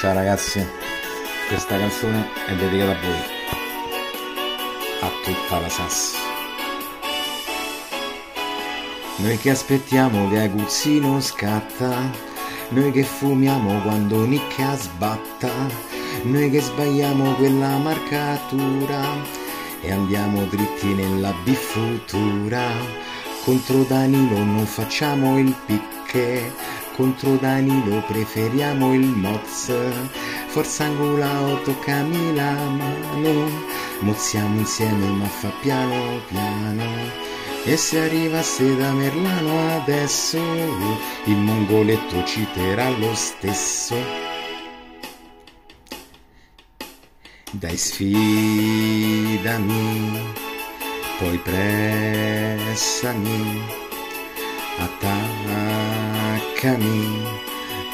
Ciao ragazzi, questa canzone è dedicata a voi, a tutta la Sass. Noi che aspettiamo che Aguzzino scatta, noi che fumiamo quando Nicca sbatta, noi che sbagliamo quella marcatura e andiamo dritti nella bifutura. Contro Danilo non facciamo il picche, contro Danilo preferiamo il Moz. Forza angolao, toccami la mano, mozziamo insieme ma fa piano piano. E se arrivasse da Merlano adesso, il mongoletto citerà lo stesso. Dai sfidami, poi pressami, attaccami,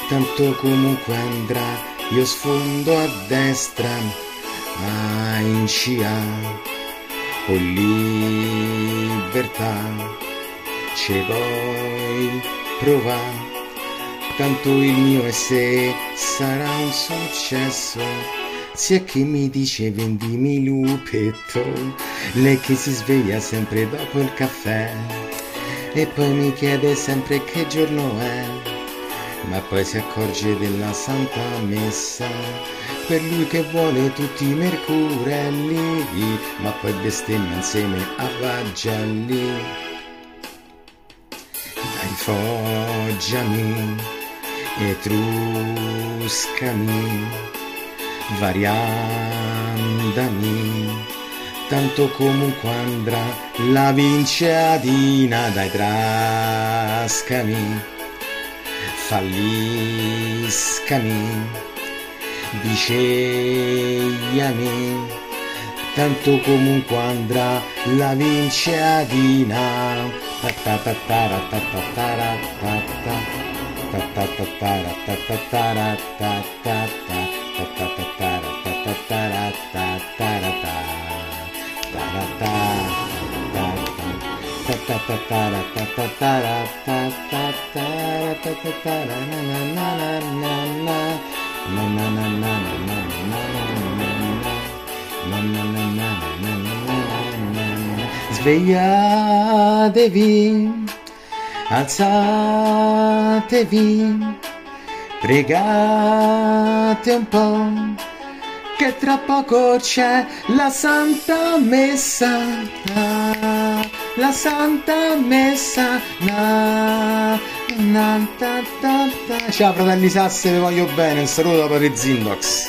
tanto comunque andrà, io sfondo a destra, a in scia o libertà. Ce vuoi provare? Tanto il mio e se sarà un successo. Sia che mi dice vendimi lupetto lei che si sveglia sempre dopo il caffè e poi mi chiede sempre che giorno è ma poi si accorge della santa messa per lui che vuole tutti i mercurelli, ma poi bestemmia insieme a Vagelli. Dai foggiami, etruscami, variandami, tanto comunque andrà la vinciatina, dai trascami, falliscami dicegliami tanto comunque andrà la Sveja devi, alzate vi, pregate un po' che tra poco c'è la Santa Messa, la Santa Messa, na, na, ta, ta, ta. Ciao fratelli Sasse, vi voglio bene, un saluto da Padre Zindox.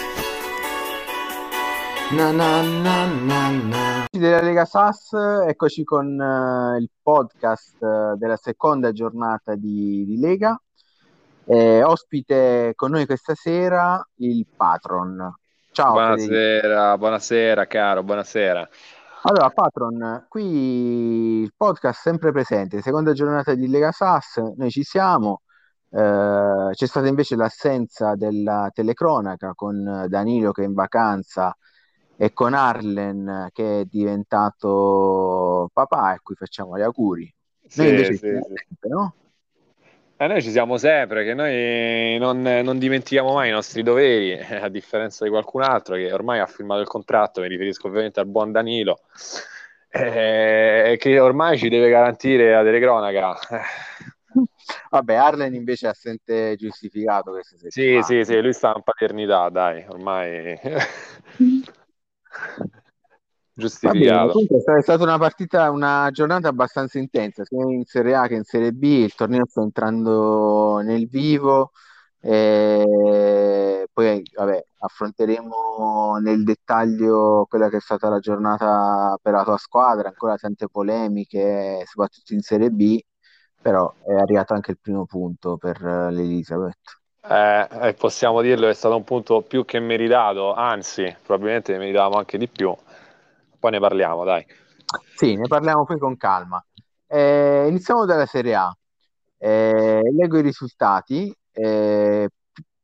Na, na, na, na, na. della Lega Sass, eccoci con uh, il podcast uh, della seconda giornata di, di Lega. Eh, ospite con noi questa sera il patron. Ciao. Buonasera, Federico. buonasera caro, buonasera. Allora, Patron, qui il podcast sempre presente, seconda giornata di Lega Sass, noi ci siamo, eh, c'è stata invece l'assenza della telecronaca con Danilo che è in vacanza e con Arlen che è diventato papà e cui facciamo gli auguri. Noi invece sì, sì. Sempre, no? Eh, noi ci siamo sempre, che noi non, non, dimentichiamo mai i nostri doveri, a differenza di qualcun altro che ormai ha firmato il contratto, mi riferisco ovviamente al buon Danilo, eh, che ormai ci deve garantire la telecronaca. Vabbè, Arlen invece è assente giustificato questa settimana. Sì, sì, sì, lui sta in paternità, dai, ormai... giustificato. Bene, è stata una partita, una giornata abbastanza intensa, sia in Serie A che in Serie B. Il torneo sta entrando nel vivo. E poi vabbè, affronteremo nel dettaglio quella che è stata la giornata per la tua squadra, ancora tante polemiche, soprattutto in Serie B, però è arrivato anche il primo punto per l'Elisabeth. Eh, possiamo dirlo, è stato un punto più che meritato, anzi, probabilmente meritavamo anche di più poi ne parliamo, dai. Sì, ne parliamo poi con calma. Eh, iniziamo dalla Serie A. Eh, leggo i risultati. Eh,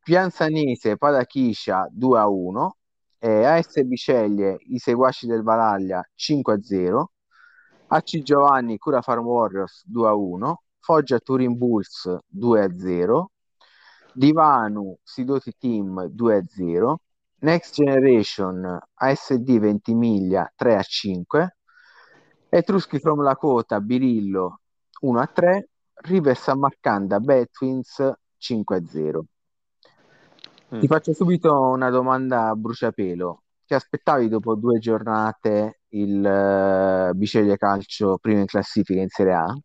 Pianzanese, Padachiscia 2 a 1, eh, AS Biceglie, i seguaci del Valaglia 5 a 0, AC Giovanni, Cura Farm Warriors 2 a 1, Foggia Turin Bulls 2 a 0, Divanu Sidoti Team 2-0, Next Generation ASD Ventimiglia 3-5, Etruschi from Lakota Birillo 1-3, River San Marcanda Bad Twins 5-0. Mm. Ti faccio subito una domanda a bruciapelo. Ti aspettavi dopo due giornate il uh, Biceglie Calcio prima in classifica in Serie A?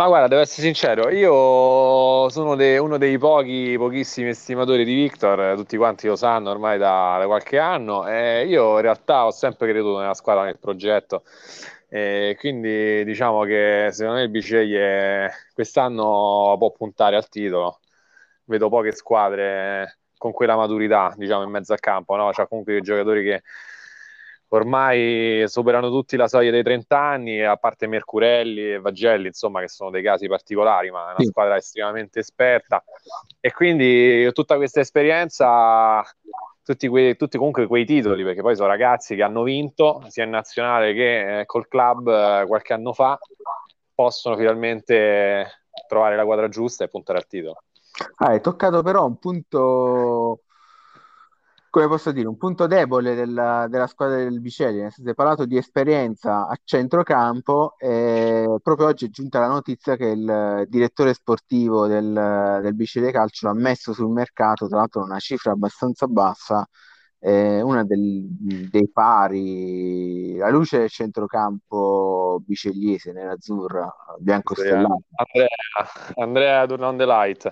Ma guarda, devo essere sincero, io sono de- uno dei pochi, pochissimi estimatori di Victor, tutti quanti lo sanno ormai da, da, qualche anno, e io in realtà ho sempre creduto nella squadra, nel progetto, e quindi diciamo che secondo me il Biceglie quest'anno può puntare al titolo, vedo poche squadre con quella maturità, diciamo, in mezzo al campo, no? Cioè comunque dei giocatori che ormai superano tutti la soglia dei 30 anni, a parte Mercurelli e Vagelli, insomma, che sono dei casi particolari, ma è una squadra estremamente esperta. E quindi tutta questa esperienza, tutti, quei, tutti comunque quei titoli, perché poi sono ragazzi che hanno vinto sia in nazionale che eh, col club eh, qualche anno fa, possono finalmente trovare la quadra giusta e puntare al titolo. Ah, hai toccato però un punto come posso dire, un punto debole della, della squadra del Biceglie, nel senso parlato di esperienza a centrocampo e proprio oggi è giunta la notizia che il direttore sportivo del, del Biceglie Calcio l'ha messo sul mercato, tra l'altro una cifra abbastanza bassa, eh, una del, dei pari, la luce del centrocampo bicegliese nerazzurra, bianco stellato. Andrea, Andrea Durnon the Light.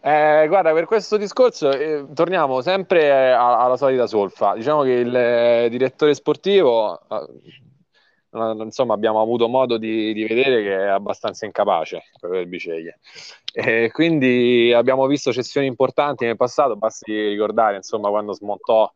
Eh, guarda, per questo discorso eh, torniamo sempre a, alla solita solfa. Diciamo che il eh, direttore sportivo, eh, insomma, abbiamo avuto modo di, di, vedere che è abbastanza incapace per il Biceglie. E quindi abbiamo visto cessioni importanti nel passato, basti ricordare, insomma, quando smontò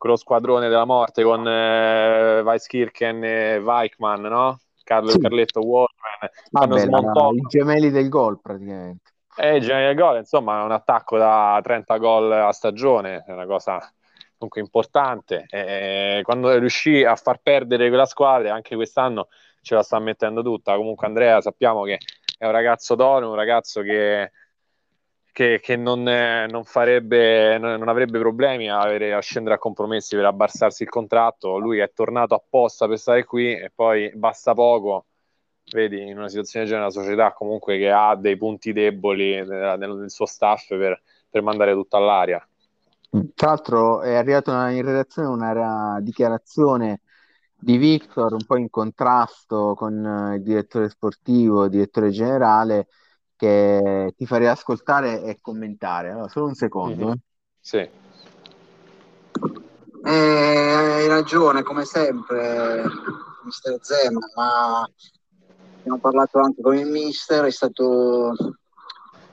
quello squadrone della morte con eh, Weisskirchen e Weichmann, no? Carlo, sì. Carletto Warman. Vabbè, smontò... i gemelli del gol praticamente. Eh, i gemelli del gol, insomma, è un attacco da 30 gol a stagione, è una cosa comunque importante. E quando riuscì a far perdere quella squadra, anche quest'anno ce la sta mettendo tutta. Comunque Andrea sappiamo che è un ragazzo d'oro, un ragazzo che che, che non, eh, non, farebbe, non, avrebbe problemi a, avere, a, scendere a compromessi per abbassarsi il contratto. Lui è tornato apposta per stare qui e poi basta poco. Vedi, in una situazione del genere, una società comunque che ha dei punti deboli nel, nel suo staff per, per mandare tutto all'aria. Tra l'altro è arrivata in redazione una dichiarazione di Victor un po' in contrasto con il direttore sportivo, il direttore generale, che ti farei ascoltare e commentare. Allora, solo un secondo. Mm-hmm. Sì. Eh, hai ragione, come sempre, mister Zema, ma abbiamo parlato anche con il mister, è stato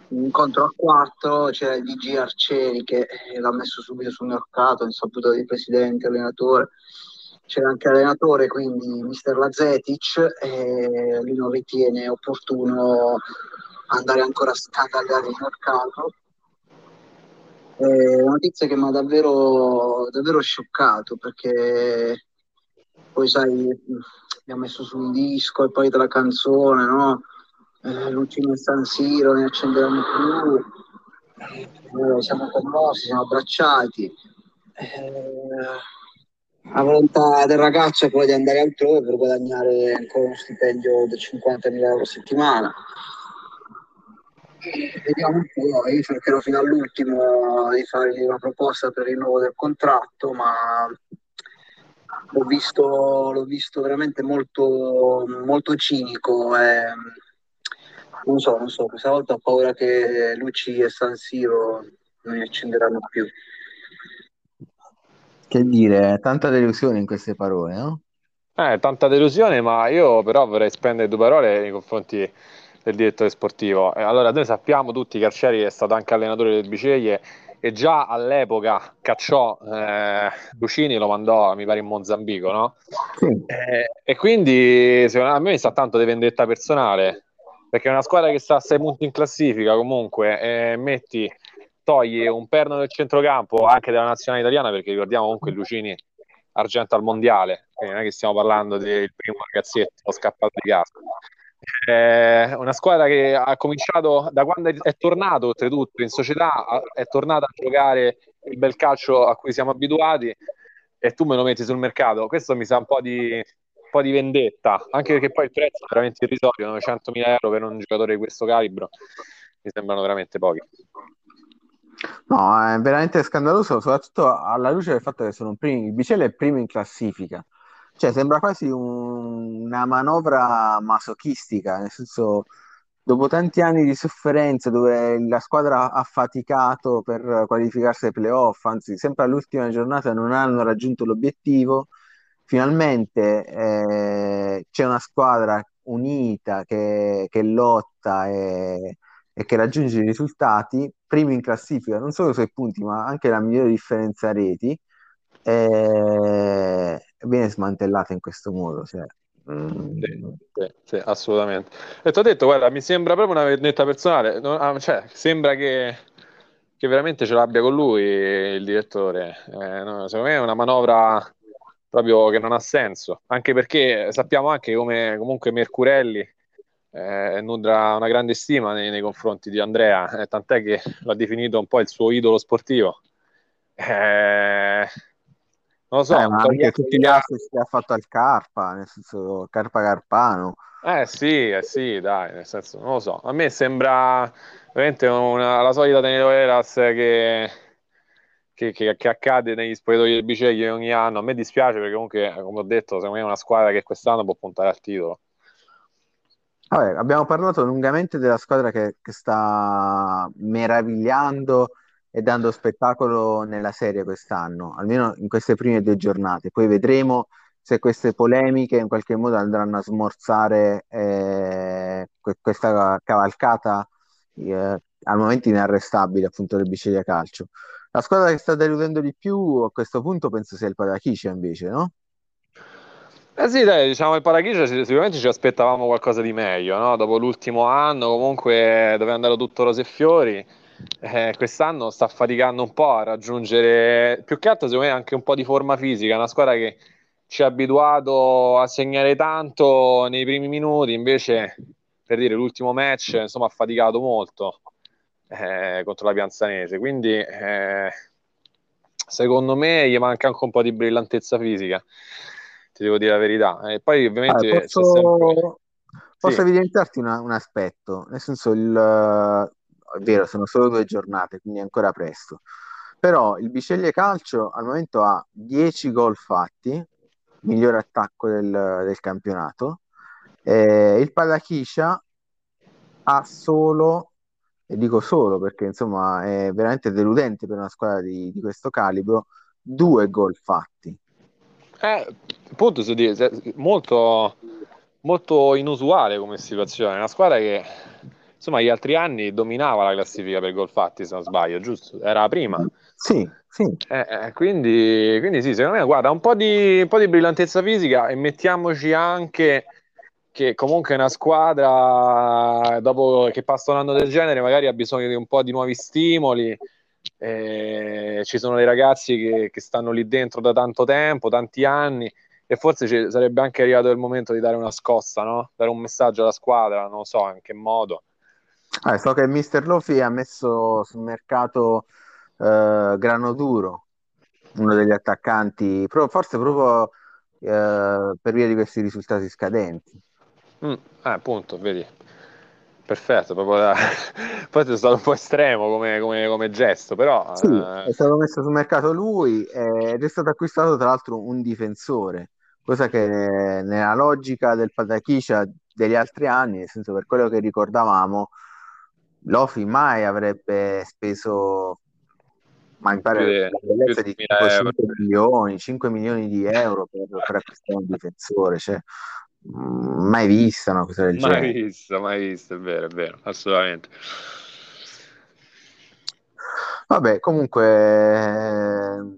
un incontro a quattro, c'era il DG Arcieri che l'ha messo subito sul mercato, insaputo di presidente, allenatore, c'era anche l'allenatore, quindi mister Lazetic, e lui non ritiene opportuno andare ancora a scandagliare il mercato. È una notizia che mi ha davvero, davvero scioccato perché poi sai, abbiamo messo su un disco e poi della canzone, no? Eh, Lucino San Siro, ne accenderanno più, eh, siamo commossi, siamo abbracciati. Eh, la volontà del ragazzo è quella di andare altrove per guadagnare ancora uno stipendio di 50.000 euro a settimana vediamo un po', io cercherò fino all'ultimo di fargli una proposta per il rinnovo del contratto, ma l'ho visto, l'ho visto veramente molto, molto cinico. E, non so, non so, questa volta ho paura che Luci e San Siro non mi accenderanno più. Che dire, tanta delusione in queste parole, no? Eh, tanta delusione, ma io però vorrei spendere due parole nei confronti del direttore sportivo. Allora, noi sappiamo tutti che Arcieri è stato anche allenatore del Biceglie e già all'epoca cacciò eh, Lucini lo mandò, mi pare, in Mozambico, no? Sì. Eh, e quindi, secondo me, sta tanto di vendetta personale, perché è una squadra che sta a 6 punti in classifica comunque, metti, togli un perno del centrocampo anche della nazionale italiana, perché ricordiamo comunque Lucini argento al mondiale, quindi non è che stiamo parlando del primo ragazzetto scappato di casa è una squadra che ha cominciato da quando è tornato oltretutto in società, è tornata a giocare il bel calcio a cui siamo abituati e tu me lo metti sul mercato. Questo mi sa un po' di, un po' di vendetta, anche perché poi il prezzo è veramente irrisorio, 900.000 euro per un giocatore di questo calibro, mi sembrano veramente pochi. No, è veramente scandaloso, soprattutto alla luce del fatto che sono primi, il Bicello è primo in classifica. Cioè, sembra quasi un- una manovra masochistica, nel senso, dopo tanti anni di sofferenza, dove la squadra ha faticato per qualificarsi ai playoff, anzi, sempre all'ultima giornata non hanno raggiunto l'obiettivo, finalmente eh, c'è una squadra unita che, che lotta e, e che raggiunge i risultati, primo in classifica, non solo sui punti, ma anche la migliore differenza reti e viene smantellata in questo modo. Cioè, mm. sì, sì, sì, assolutamente. E ti ho detto, guarda, mi sembra proprio una vendetta personale, non, ah, cioè, sembra che, che, veramente ce l'abbia con lui il direttore. Eh, no, secondo me è una manovra proprio che non ha senso, anche perché sappiamo anche come comunque Mercurelli eh, nutra una grande stima nei, nei confronti di Andrea, eh, tant'è che l'ha definito un po' il suo idolo sportivo. Eh, non lo so, eh, ma anche tutti gli altri che ha fatto al Carpa, nel senso Carpa Carpano. Eh sì, eh sì, dai, nel senso, non lo so. A me sembra veramente una, la solita telenovelas che, che, che, che, accade negli spogliatoi del Bicegli ogni anno. A me dispiace perché comunque, come ho detto, secondo me è una squadra che quest'anno può puntare al titolo. Vabbè, abbiamo parlato lungamente della squadra che, che sta meravigliando e dando spettacolo nella serie quest'anno, almeno in queste prime due giornate. Poi vedremo se queste polemiche in qualche modo andranno a smorzare eh, questa cavalcata eh, al momento inarrestabile appunto del Biceglia Calcio. La squadra che sta deludendo di più a questo punto penso sia il Padachicia invece, no? Eh sì, dai, diciamo il Parachicia sicuramente ci aspettavamo qualcosa di meglio, no? Dopo l'ultimo anno comunque dove è tutto rose e fiori eh, quest'anno sta faticando un po' a raggiungere più che altro secondo me anche un po' di forma fisica, una squadra che ci ha abituato a segnare tanto nei primi minuti, invece per dire l'ultimo match insomma ha faticato molto eh, contro la Pianzanese, quindi eh, secondo me gli manca anche un po' di brillantezza fisica, ti devo dire la verità. E poi ovviamente ah, posso, sempre... posso sì. evidenziarti una, un aspetto, nel senso il, è vero, sono solo due giornate, quindi è ancora presto. Però il Biceglie Calcio al momento ha 10 gol fatti, miglior attacco del, del campionato. Eh, il Pallachiscia ha solo, e dico solo perché insomma è veramente deludente per una squadra di, di questo calibro, due gol fatti. Eh, appunto, molto, molto inusuale come situazione. Una squadra che insomma, gli altri anni dominava la classifica per gol fatti, se non sbaglio, giusto? Era la prima. Sì, sì. Eh, eh, quindi, quindi, sì, secondo me, guarda, un po' di, un po' di brillantezza fisica e mettiamoci anche che comunque una squadra, dopo che passa un anno del genere, magari ha bisogno di un po' di nuovi stimoli. Eh, ci sono dei ragazzi che, che, stanno lì dentro da tanto tempo, tanti anni, e forse ci sarebbe anche arrivato il momento di dare una scossa, no? dare un messaggio alla squadra, non so in che modo. Ah, so che Mister Lofi ha messo sul mercato eh, Grano Duro, uno degli attaccanti, pro- forse proprio eh, per via di questi risultati scadenti. Mm, eh, appunto, vedi. Perfetto, proprio da... poi è stato un po' estremo come, come, come gesto, però... Sì, eh... è stato messo sul mercato lui eh, ed è stato acquistato tra l'altro un difensore, cosa che nella logica del Patachiscia degli altri anni, nel senso per quello che ricordavamo, Lofi mai avrebbe speso, ma mi pare la bellezza di 5 milioni, 5 milioni di euro per, per acquistare un difensore, cioè, mm, mai vista una cosa del mai genere. Mai vista, mai vista, è vero, è vero, assolutamente. Vabbè, comunque,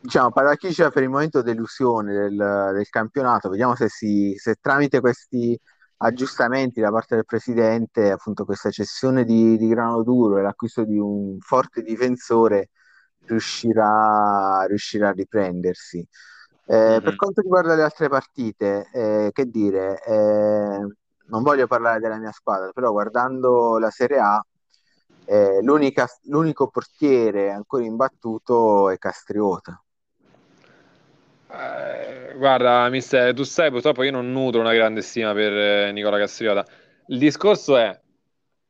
diciamo, Parachiscia per il momento delusione del, del campionato, vediamo se, si, se tramite questi aggiustamenti da parte del presidente, appunto questa cessione di, di grano duro e l'acquisto di un forte difensore riuscirà, riuscirà a riprendersi. Eh, mm-hmm. Per quanto riguarda le altre partite, eh, che dire, eh, non voglio parlare della mia squadra, però guardando la Serie A, eh, l'unico portiere ancora imbattuto è Castriota. Eh, guarda, mister, tu sai, purtroppo io non nutro una grande stima per eh, Nicola Castriota. Il discorso è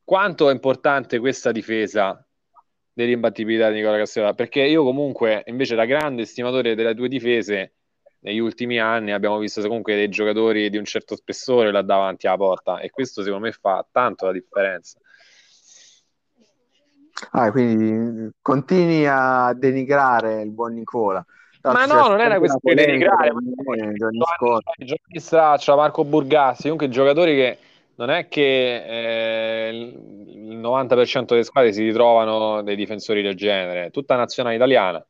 quanto è importante questa difesa dell'imbattibilità di Nicola Castriota, perché io comunque, invece, da grande estimatore delle due difese, negli ultimi anni abbiamo visto comunque dei giocatori di un certo spessore là davanti alla porta e questo secondo me fa tanto la differenza. Ah, quindi continui a denigrare il buon Nicola. Ma no, non è una questione di denigrare. Giovanni Straccia, Marco Burgassi, comunque giocatori che non è che eh, il 90% delle squadre si ritrovano dei difensori del genere, tutta nazionale italiana.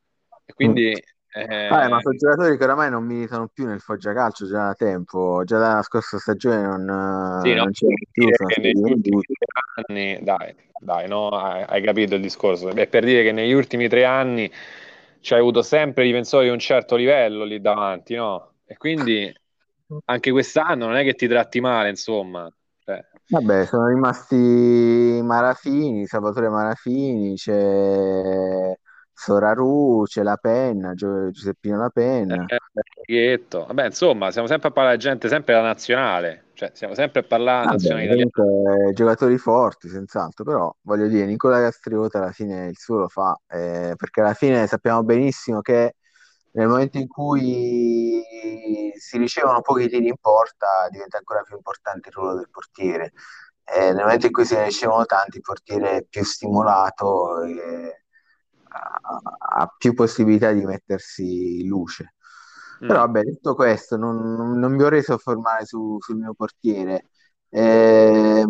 E quindi mm. Eh... Ah, ma sono giocatori che oramai non militano più nel Foggia Calcio già da tempo, già dalla scorsa stagione non, sì, non no, c'è più. Negli ultimi anni, dai, dai, no? hai, hai, capito il discorso. È per dire che negli ultimi tre anni ci hai avuto sempre difensori di un certo livello lì davanti, no? E quindi anche quest'anno non è che ti tratti male, insomma. Cioè... Vabbè, sono rimasti Marafini, Salvatore Marafini, c'è Soraru, c'è la penna, Giuseppino la penna. Eh, Vabbè, insomma, siamo sempre a parlare di gente, sempre da nazionale, cioè siamo sempre a parlare nazionale italiana. Giocatori forti, senz'altro, però voglio dire, Nicola Castriota alla fine il suo lo fa, eh, perché alla fine sappiamo benissimo che nel momento in cui si ricevono pochi tiri in porta diventa ancora più importante il ruolo del portiere. Eh, nel momento in cui se ne ricevono tanti, il portiere è più stimolato. Eh, ha più possibilità di mettersi in luce. Mm. Però vabbè, detto questo, non, non mi vorrei soffermare su, sul mio portiere. Eh,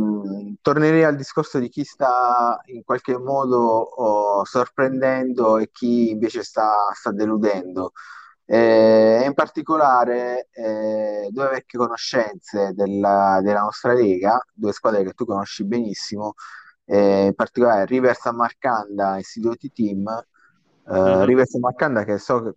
tornerei al discorso di chi sta in qualche modo oh, sorprendendo e chi invece sta, sta deludendo. Eh, in particolare eh, due vecchie conoscenze della, della, nostra lega, due squadre che tu conosci benissimo, eh, in particolare Rivers a Marcanda e Sidoti Team. Uh, mm-hmm. Marcanda che so che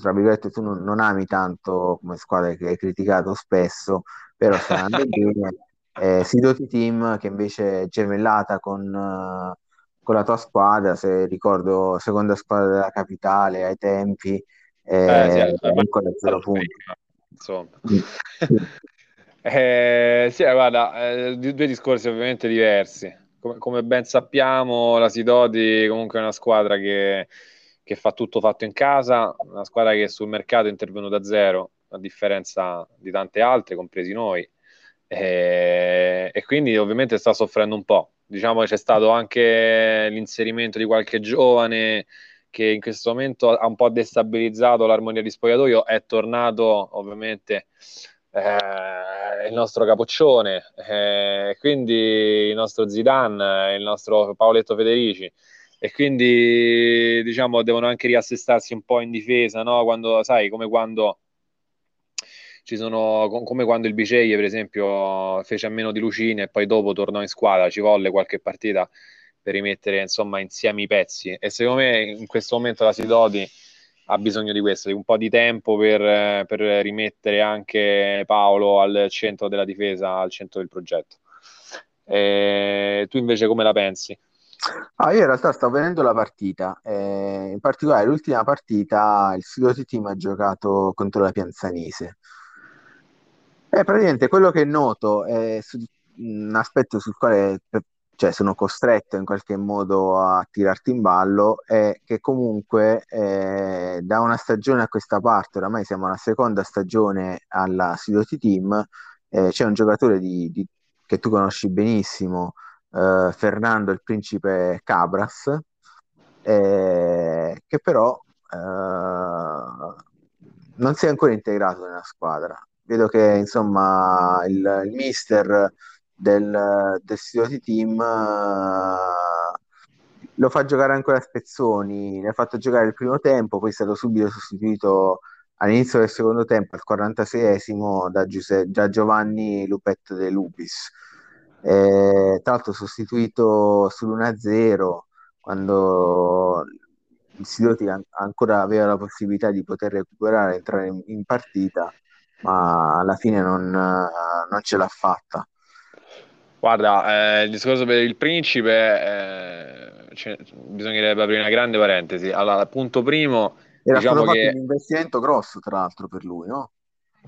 tra virgolette tu non, non, ami tanto come squadra che hai criticato spesso, però sta andando bene. Eh, Sidoti Team che invece è gemellata con, uh, con, la tua squadra, se ricordo seconda squadra della capitale ai tempi, eh, eh, sì, ancora zero punti. Insomma. eh, sì, guarda, eh, due discorsi ovviamente diversi come, come, ben sappiamo, la Sidoti comunque è una squadra che, che, fa tutto fatto in casa, una squadra che sul mercato è intervenuta a zero, a differenza di tante altre, compresi noi, e, e quindi ovviamente sta soffrendo un po'. Diciamo che c'è stato anche l'inserimento di qualche giovane che in questo momento ha un po' destabilizzato l'armonia di spogliatoio, è tornato ovviamente eh, il nostro capoccione, eh, quindi il nostro Zidane, il nostro Paoletto Federici e quindi diciamo devono anche riassestarsi un po' in difesa, no? Quando, sai, come quando ci sono come quando il Biceglie per esempio fece a meno di Lucine e poi dopo tornò in squadra, ci volle qualche partita per rimettere insomma insieme i pezzi e secondo me in questo momento la Sidoti ha bisogno di questo, di un po' di tempo per, per, rimettere anche Paolo al centro della difesa, al centro del progetto. E tu invece come la pensi? Ah, io in realtà sto vedendo la partita, eh, in particolare l'ultima partita il Sidoti Team ha giocato contro la Pianzanese. E praticamente quello che noto è su, un aspetto sul quale cioè sono costretto in qualche modo a tirarti in ballo, è che comunque eh, da una stagione a questa parte, oramai siamo alla seconda stagione alla Sidoti Team, eh, c'è un giocatore di, di, che tu conosci benissimo, eh, Fernando il Principe Cabras, eh, che però eh, non si è ancora integrato nella squadra. Vedo che insomma il, il mister del, del Sidoti Team uh, lo fa giocare ancora a spezzoni, ne ha fatto giocare il primo tempo, poi è stato subito sostituito all'inizio del secondo tempo, al 46esimo, da, Giuseppe, da Giovanni Lupetto De Lupis. Eh, tra l'altro sostituito sull'1-0 quando il Sidoti ancora aveva la possibilità di poter recuperare, entrare in, in partita ma alla fine non, non ce l'ha fatta. Guarda, eh, il discorso per il principe, eh, cioè, bisognerebbe aprire una grande parentesi. Allora, punto primo, Era diciamo stato fatto che un investimento grosso, tra l'altro, per lui, no?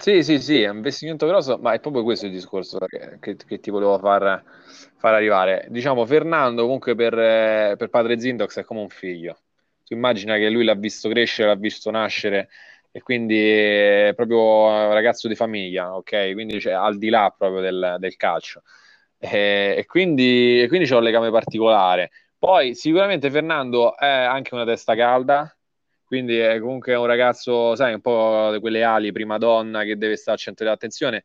Sì, sì, sì, è un investimento grosso, ma è proprio questo il discorso che, che- ti volevo far, far arrivare. Diciamo, Fernando comunque per, per padre Zindox è come un figlio. Tu immagina che lui l'ha visto crescere, l'ha visto nascere e quindi è proprio un ragazzo di famiglia, ok? Quindi cioè, al di là proprio del, del calcio. E, e quindi, e quindi c'è un legame particolare. Poi sicuramente Fernando è anche una testa calda, quindi è comunque un ragazzo, sai, un po' di quelle ali, prima donna che deve stare al centro dell'attenzione.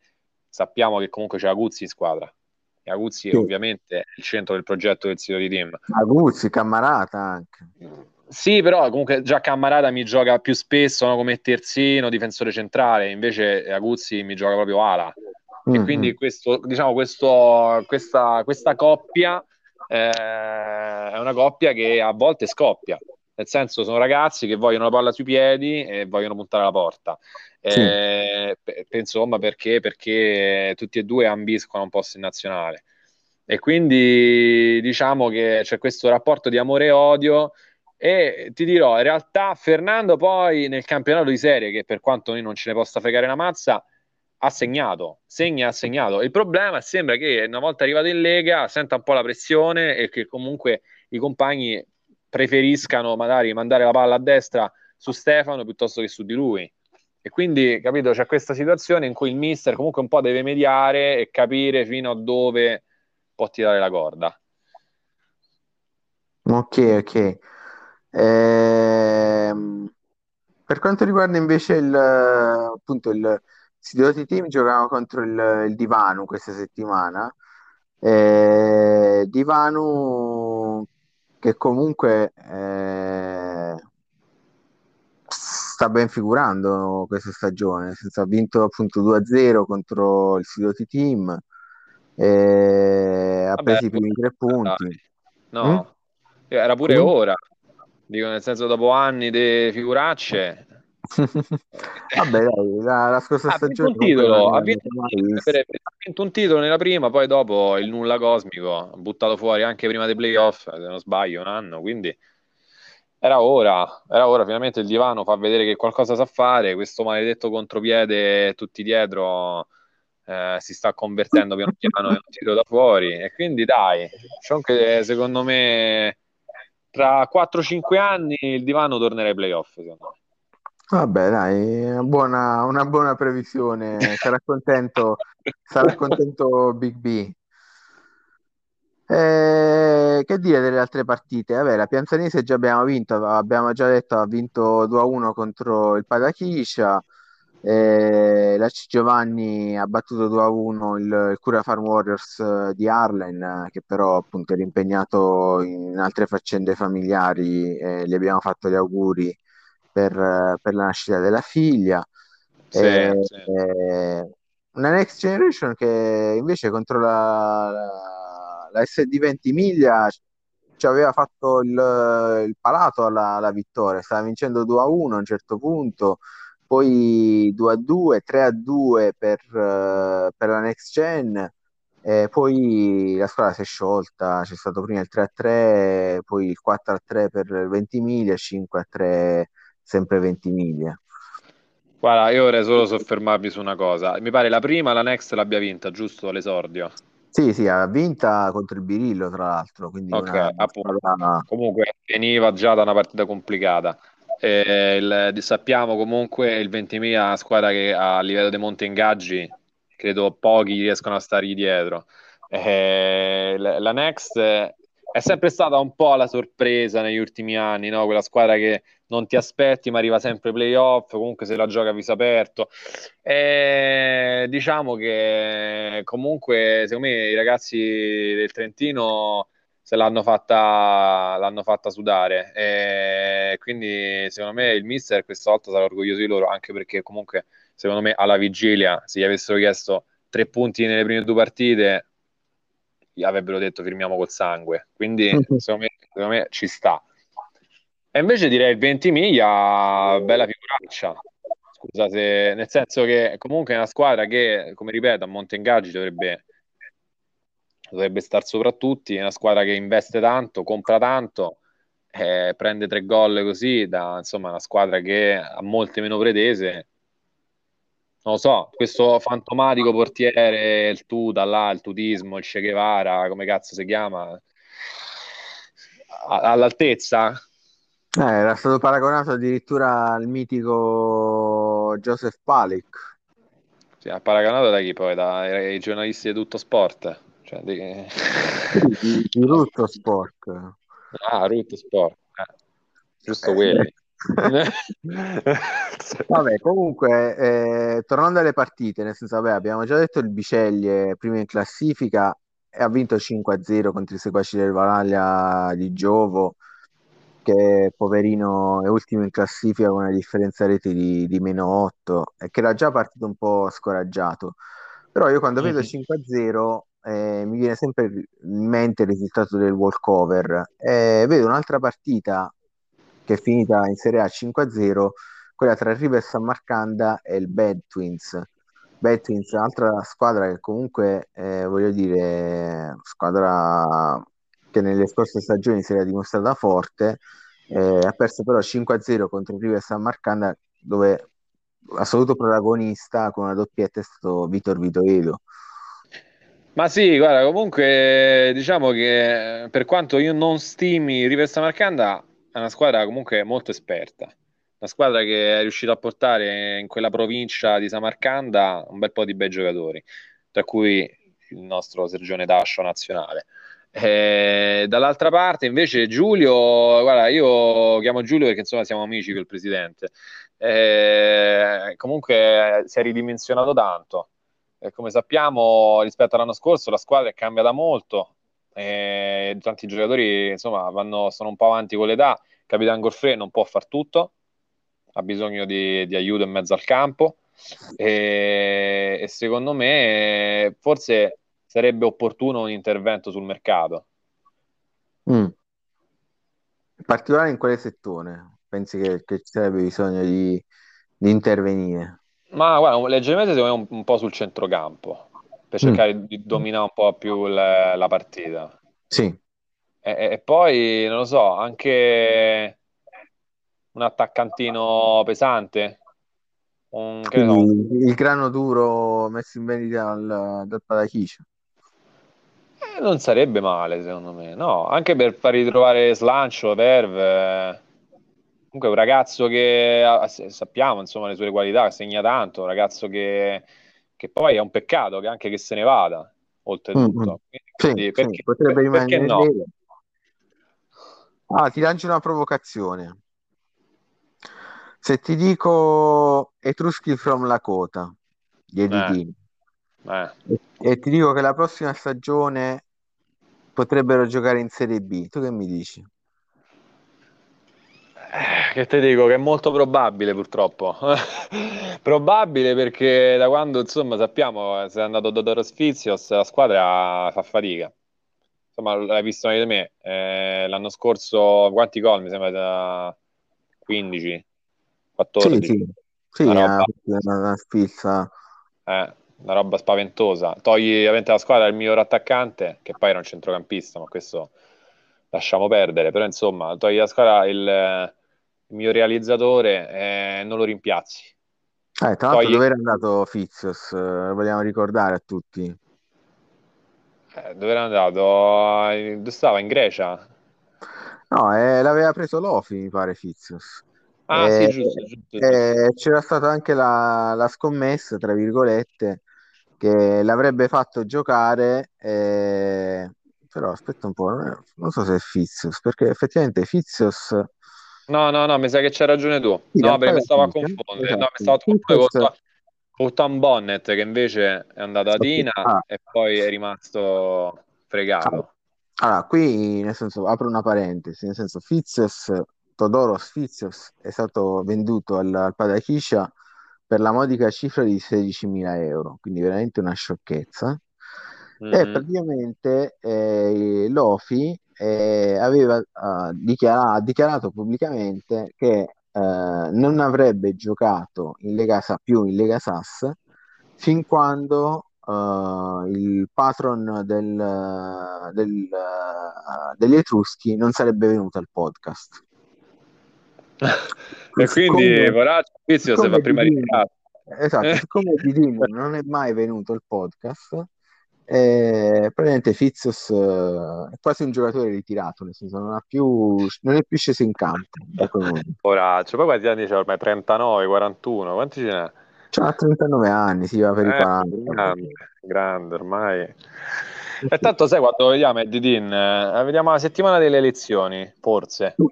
Sappiamo che comunque c'è Aguzzi in squadra. E Aguzzi Sì. ovviamente è il centro del progetto del sito di team. Aguzzi, Cammarata anche. Sì, però comunque già Cammarata mi gioca più spesso no, come terzino, difensore centrale, invece Aguzzi mi gioca proprio ala. E Mm, quindi questo, diciamo, questo, questa, questa coppia eh, è una coppia che a volte scoppia. Nel senso, sono ragazzi che vogliono la palla sui piedi e vogliono puntare alla porta. Sì. Eh, insomma, perché? Perché tutti e due ambiscono a un posto in nazionale. E quindi diciamo che c'è questo rapporto di amore e odio. E ti dirò, in realtà Fernando poi nel campionato di serie, che per quanto noi non ce ne possa fregare una mazza, ha segnato, segna, ha segnato. Il problema sembra che una volta arrivato in Lega senta un po' la pressione e che comunque i compagni preferiscano magari mandare la palla a destra su Stefano piuttosto che su di lui. E quindi, capito, c'è questa situazione in cui il mister comunque un po' deve mediare e capire fino a dove può tirare la corda. Ok, ok. Ehm, per quanto riguarda invece il, appunto il Sidoti Team, giocavamo contro il, il Divano questa settimana. Eh, Divano che comunque eh, sta ben figurando questa stagione, senso, ha vinto appunto 2-0 contro il Sidoti Team, eh, ha Vabbè, preso i primi tre punti. dai. No, Mm? era pure Come? ora. Dico, nel senso, dopo anni di figuracce, Vabbè, dai, la, la scorsa ha stagione un titolo, ha vinto, un titolo nella prima, poi dopo il nulla cosmico, ha buttato fuori anche prima dei playoff, se non sbaglio, un anno, quindi era ora, era ora, finalmente il divano fa vedere che qualcosa sa fare, questo maledetto contropiede tutti dietro eh, si sta convertendo piano piano in un titolo da fuori e quindi dai, c'è anche secondo me tra 4-5 anni il divano tornerà ai playoff, secondo me. Vabbè, dai, buona, una buona previsione. Sarà contento, sarà contento Big B. Eh, che dire delle altre partite? Vabbè, la Pianzanese già abbiamo vinto, abbiamo già detto ha vinto 2-1 contro il Padachiscia. Eh, la C. Giovanni ha battuto 2-1 il, il Cura Farm Warriors eh, di Arlen, che però appunto era impegnato in altre faccende familiari. eh, gli abbiamo fatto gli auguri per, per la nascita della figlia. Sì, Eh, sì. eh, una Next Generation che invece contro la, la, la SD Ventimiglia ci aveva fatto il, il palato alla, alla vittoria, stava vincendo 2 a 1 a un certo punto, poi 2 a 2, 3 a 2 per, per la Next Gen, e poi la squadra si è sciolta, c'è stato prima il 3 a 3, poi il 4 a 3 per Ventimiglia, 5 a 3 sempre Ventimiglia. Guarda, io vorrei solo soffermarmi su una cosa. Mi pare la prima, la Next l'abbia vinta, giusto? L'esordio. Sì, sì, ha vinta contro il Birillo, tra l'altro, quindi Ok, una appunto. squadra- Comunque veniva già da una partita complicata. Eh, il- sappiamo comunque il Ventimiglia è una squadra che a livello di monte ingaggi credo pochi riescono a stargli dietro. Eh, la Next è sempre stata un po' la sorpresa negli ultimi anni, no? Quella squadra che non ti aspetti ma arriva sempre ai playoff, comunque se la gioca a viso aperto. Eh, diciamo che comunque secondo me i ragazzi del Trentino se l'hanno fatta, l'hanno fatta sudare. E quindi, secondo me, il mister questa volta sarà orgoglioso di loro, anche perché comunque, secondo me, alla vigilia, se gli avessero chiesto tre punti nelle prime due partite, gli avrebbero detto firmiamo col sangue. Quindi, secondo me, secondo me ci sta. E invece direi il Ventimiglia, bella figuraccia. scusa, se, nel senso che comunque è una squadra che, come ripeto, a monte ingaggi dovrebbe, dovrebbe star sopra tutti, è una squadra che investe tanto, compra tanto, eh, prende tre gol così, da insomma una squadra che ha molte meno pretese. Non lo so, questo fantomatico portiere, il tuta là, il tutismo, il Che Guevara, come cazzo si chiama, all'altezza? Eh, era stato paragonato addirittura al mitico Joseph Palik. Sì, ha paragonato da chi poi? Dai giornalisti di tutto sport. Cioè, di... di, di tutto sport. Ah, Root Sport. Eh, giusto eh, quelli. vabbè, comunque, eh, tornando alle partite, nel senso, vabbè, abbiamo già detto il Biceglie prima in classifica e ha vinto 5-0 contro i seguaci del Valaglia di Giovo che poverino è ultimo in classifica con una differenza reti di, di meno 8 e che era già partito un po' scoraggiato. Però io quando vedo 5-0 eh, mi viene sempre in mente il risultato del walkover. Eh, vedo un'altra partita che è finita in Serie A 5-0, quella tra il River San Marcanda e il Bad Twins. Bad Twins, un'altra squadra che comunque, eh, voglio dire, squadra che nelle scorse stagioni si era dimostrata forte, eh, ha perso però 5-0 contro il River San Marcanda dove assoluto protagonista con una doppietta è stato Vitor Vitoedo. Ma sì, guarda, comunque diciamo che per quanto io non stimi River San Marcanda, è una squadra comunque molto esperta. Una squadra che è riuscita a portare in quella provincia di Samarcanda un bel po' di bei giocatori, tra cui il nostro Sergione Dascio nazionale. Eh, dall'altra parte invece Giulio, guarda, io chiamo Giulio perché insomma siamo amici con il presidente. Eh, comunque si è ridimensionato tanto. Eh, come sappiamo, rispetto all'anno scorso la squadra è cambiata molto. Eh, tanti giocatori insomma vanno, sono un po' avanti con l'età. Capitan Gorfre non può far tutto, ha bisogno di, di aiuto in mezzo al campo. E, e secondo me forse sarebbe opportuno un intervento sul mercato. Mm. In particolare in quale settore pensi che, che ci sarebbe bisogno di, di, intervenire? Ma guarda, leggermente secondo me un, un po' sul centrocampo per mm. cercare mm. di dominare un po' più le, la partita. Sì. E, e, poi, non lo so, anche un attaccantino pesante. Un, Quindi, il grano duro messo in vendita dal, dal Padachicio. Eh, non sarebbe male, secondo me. No, anche per far ritrovare Slancio, Verve. Comunque un ragazzo che sappiamo, insomma, le sue qualità, segna tanto, un ragazzo che, che poi è un peccato che anche che se ne vada, oltretutto. Mm-hmm. Quindi, sì, perché, sì, potrebbe per, rimanere perché no? Ah, ti lancio una provocazione. Se ti dico Etruschi from Lakota, gli eh. Eh. E, ti dico che la prossima stagione potrebbero giocare in Serie B. Tu che mi dici? Eh, che ti dico che è molto probabile purtroppo. probabile perché da quando insomma sappiamo se è andato Dodoro Sfizios la squadra fa fatica. Insomma, l'hai visto meglio di me. Eh, l'anno scorso quanti gol mi sembra da 15, 14. Sì, sì. sì una, roba... una, una spizza. Eh, una roba spaventosa. Togli ovviamente la squadra il miglior attaccante, che poi era un centrocampista, ma questo lasciamo perdere. Però insomma, togli la squadra il, il mio realizzatore e eh, non lo rimpiazzi. Eh, tra l'altro togli... dove era andato Fizios? Lo eh, vogliamo ricordare a tutti. Eh, dove era andato? Dove stava? In Grecia? No, eh, l'aveva preso Lofi, mi pare, Fizios. Ah, sì, giusto, giusto, giusto. c'era stata anche la, la scommessa, tra virgolette, che l'avrebbe fatto giocare, eh, però aspetta un po', non so se è Fizios, perché effettivamente Fizios... No, no, no, mi sa che c'hai ragione tu. Sì, no, perché mi stavo a confondere. Esatto. No, mi stavo a confondere con, con Tom Bonnet, che invece è andato a Dina ah. e poi è rimasto fregato. Allora, qui nel senso apro una parentesi, nel senso Fizios, Todoro Fizios è stato venduto al, al Padachiscia per la modica cifra di 16.000 euro, quindi veramente una sciocchezza. Mm-hmm. E praticamente eh, Lofi eh, aveva uh, dichiara- ha dichiarato pubblicamente che non avrebbe giocato in Lega Sa- più in Lega Sass fin quando uh, il patron del, del, uh, degli Etruschi non sarebbe venuto al podcast. E quindi Voraccio Fizio si fa prima ritirato. Esatto, siccome Didin non è mai venuto al podcast, eh, praticamente Fizios eh, è quasi un giocatore ritirato, nel senso non, ha più, non è più sceso in campo. Poraccio, poi quanti anni c'è ormai? 39, 41, quanti ce n'è? C'ha 39 anni, si va per eh, i 40. Grande, grande ormai. E tanto sai quando vediamo Eddie Dean, eh, vediamo la settimana delle elezioni, forse.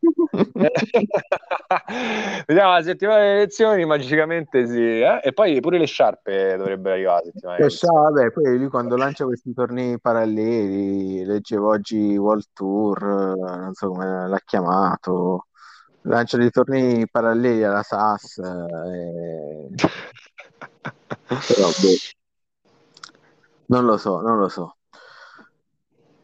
vediamo la settimana delle elezioni, magicamente sì. Eh? E poi pure le sciarpe dovrebbero arrivare la settimana. Le sciarpe, poi lui quando lancia questi tornei paralleli, leggevo oggi World Tour, non so come l'ha chiamato, lancia dei tornei paralleli alla SAS. E... Però, boh. Non lo so, non lo so.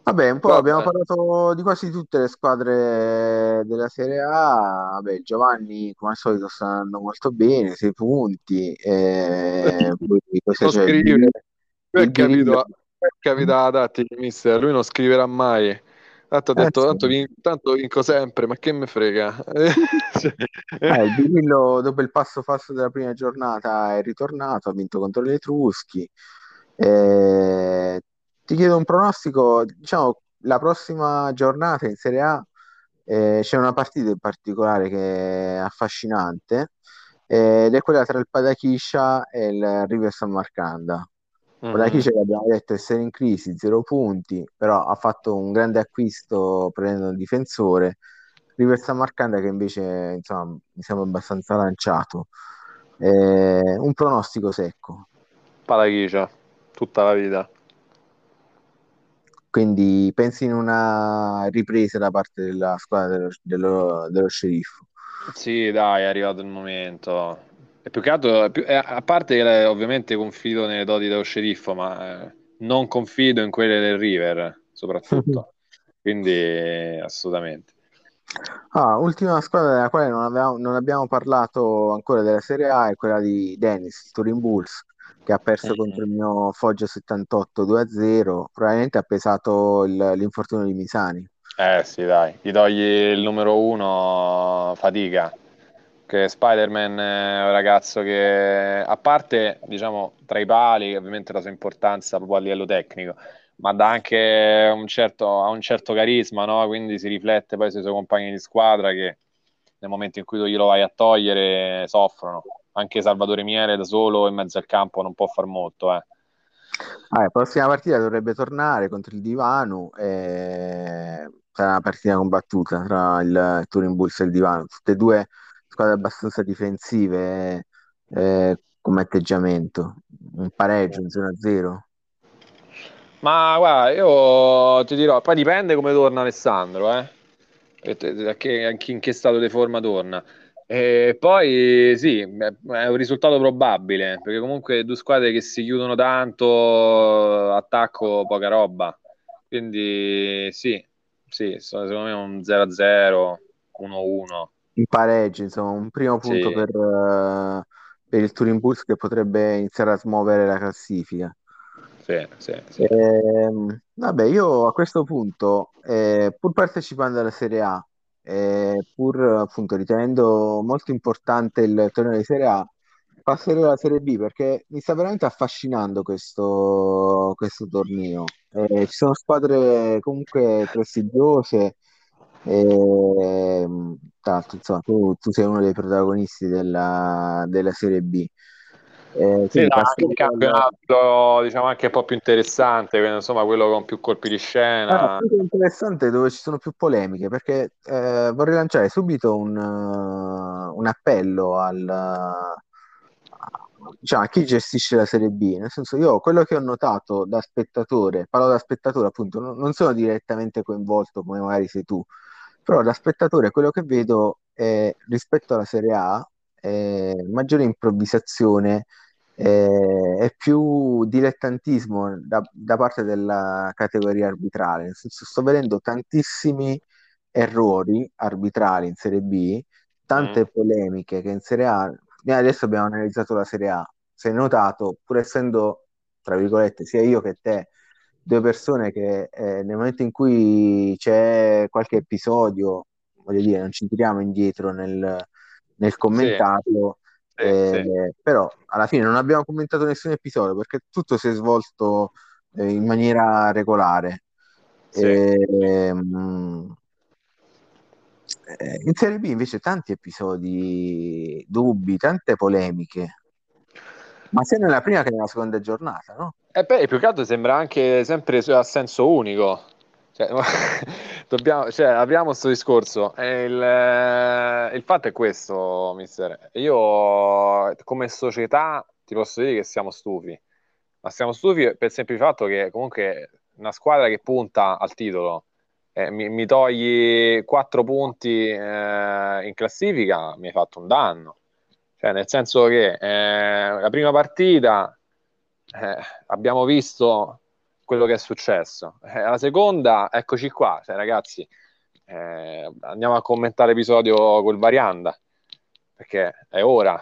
Vabbè, un po' Vabbè. abbiamo parlato di quasi tutte le squadre della Serie A. Vabbè, Giovanni, come al solito, sta andando molto bene, sei punti. E poi non scrive. è capito, è capito la tattica, mister. Lui non scriverà mai. Tanto ha detto, eh, tanto, vinco, tanto vinco sempre, ma che me frega? eh, il Birillo, dopo il passo falso della prima giornata, è ritornato, ha vinto contro gli Etruschi. Eh, ti chiedo un pronostico, diciamo, la prossima giornata in Serie A eh, c'è una partita in particolare che è affascinante eh, ed è quella tra il Padachiscia e il River San Marcanda. Mm-hmm. Padachiscia che abbiamo detto essere in crisi, zero punti, però ha fatto un grande acquisto prendendo un difensore. River San Marcanda che invece insomma, mi sembra abbastanza lanciato. Eh, un pronostico secco. Padachiscia, tutta la vita. Quindi pensi in una ripresa da parte della squadra dello, dello, dello sceriffo? Sì, dai, è arrivato il momento. E più che altro, più, eh, a parte che ovviamente confido nelle doti dello sceriffo, ma eh, non confido in quelle del River, soprattutto. Quindi, assolutamente. Ah, ultima squadra della quale non, avevamo, non abbiamo parlato ancora della Serie A è quella di Dennis, Turin Bulls che ha perso mm-hmm. contro il mio Foggia 78 2-0, probabilmente ha pesato il, l'infortunio di Misani. Eh sì, dai, gli togli il numero uno fatica. Che Spider-Man è un ragazzo che, a parte, diciamo, tra i pali, ovviamente la sua importanza proprio a livello tecnico, ma dà anche un certo, ha un certo carisma, no? Quindi si riflette poi sui suoi compagni di squadra che nel momento in cui tu glielo vai a togliere soffrono anche Salvatore Miele da solo in mezzo al campo non può far molto. Eh. Ah, la prossima partita dovrebbe tornare contro il Divano. E... Sarà una partita combattuta tra il Turin Bulls e il Divano, tutte e due squadre abbastanza difensive eh, come atteggiamento. Un pareggio, un 0-0. Ma guarda, io ti dirò, poi dipende come torna Alessandro, eh? Anche in che stato di forma torna. E poi sì, è un risultato probabile, perché comunque due squadre che si chiudono tanto, attacco poca roba. Quindi sì, sì, secondo me un 0-0, 1-1. In pareggio, insomma, un primo punto sì. per, uh, per, il Turin Bulls che potrebbe iniziare a smuovere la classifica. Sì, sì, sì. Eh, vabbè, io a questo punto, eh, pur partecipando alla Serie A, eh, pur appunto ritenendo molto importante il torneo di Serie A, passerei alla Serie B perché mi sta veramente affascinando questo, questo torneo. Eh, ci sono squadre comunque prestigiose. E, tra l'altro, insomma, tu, tu, sei uno dei protagonisti della, della Serie B. Eh, sì, anche il campionato diciamo anche un po' più interessante, insomma quello con più colpi di scena. Ah, interessante dove ci sono più polemiche, perché eh, vorrei lanciare subito un, uh, un appello al, uh, diciamo, a chi gestisce la Serie B, nel senso io quello che ho notato da spettatore, parlo da spettatore appunto, non, non sono direttamente coinvolto come magari sei tu, però da spettatore quello che vedo è rispetto alla Serie A è maggiore improvvisazione eh, è più dilettantismo da, da, parte della categoria arbitrale, nel senso sto vedendo tantissimi errori arbitrali in Serie B tante mm. polemiche che in Serie A, adesso abbiamo analizzato la Serie A, se hai notato, pur essendo, tra virgolette, sia io che te, due persone che eh, nel momento in cui c'è qualche episodio, voglio dire, non ci tiriamo indietro nel, nel commentarlo, sì. Eh, sì. però alla fine non abbiamo commentato nessun episodio perché tutto si è svolto eh, in maniera regolare. Sì. Ehm, eh, in Serie B invece tanti episodi dubbi, tante polemiche. Ma sia nella prima che nella seconda giornata, no? E beh, più che altro sembra anche sempre a senso unico. Cioè, dobbiamo, cioè, apriamo questo discorso. Il, eh, il, fatto è questo, mister. Io come società ti posso dire che siamo stufi. Ma siamo stufi per il semplice fatto che comunque una squadra che punta al titolo eh, mi, mi, togli quattro punti eh, in classifica, mi hai fatto un danno. Cioè, nel senso che eh, la prima partita eh, abbiamo visto quello che è successo. Eh, la seconda, eccoci qua, cioè, ragazzi, eh, andiamo a commentare l'episodio col Varianda, perché è ora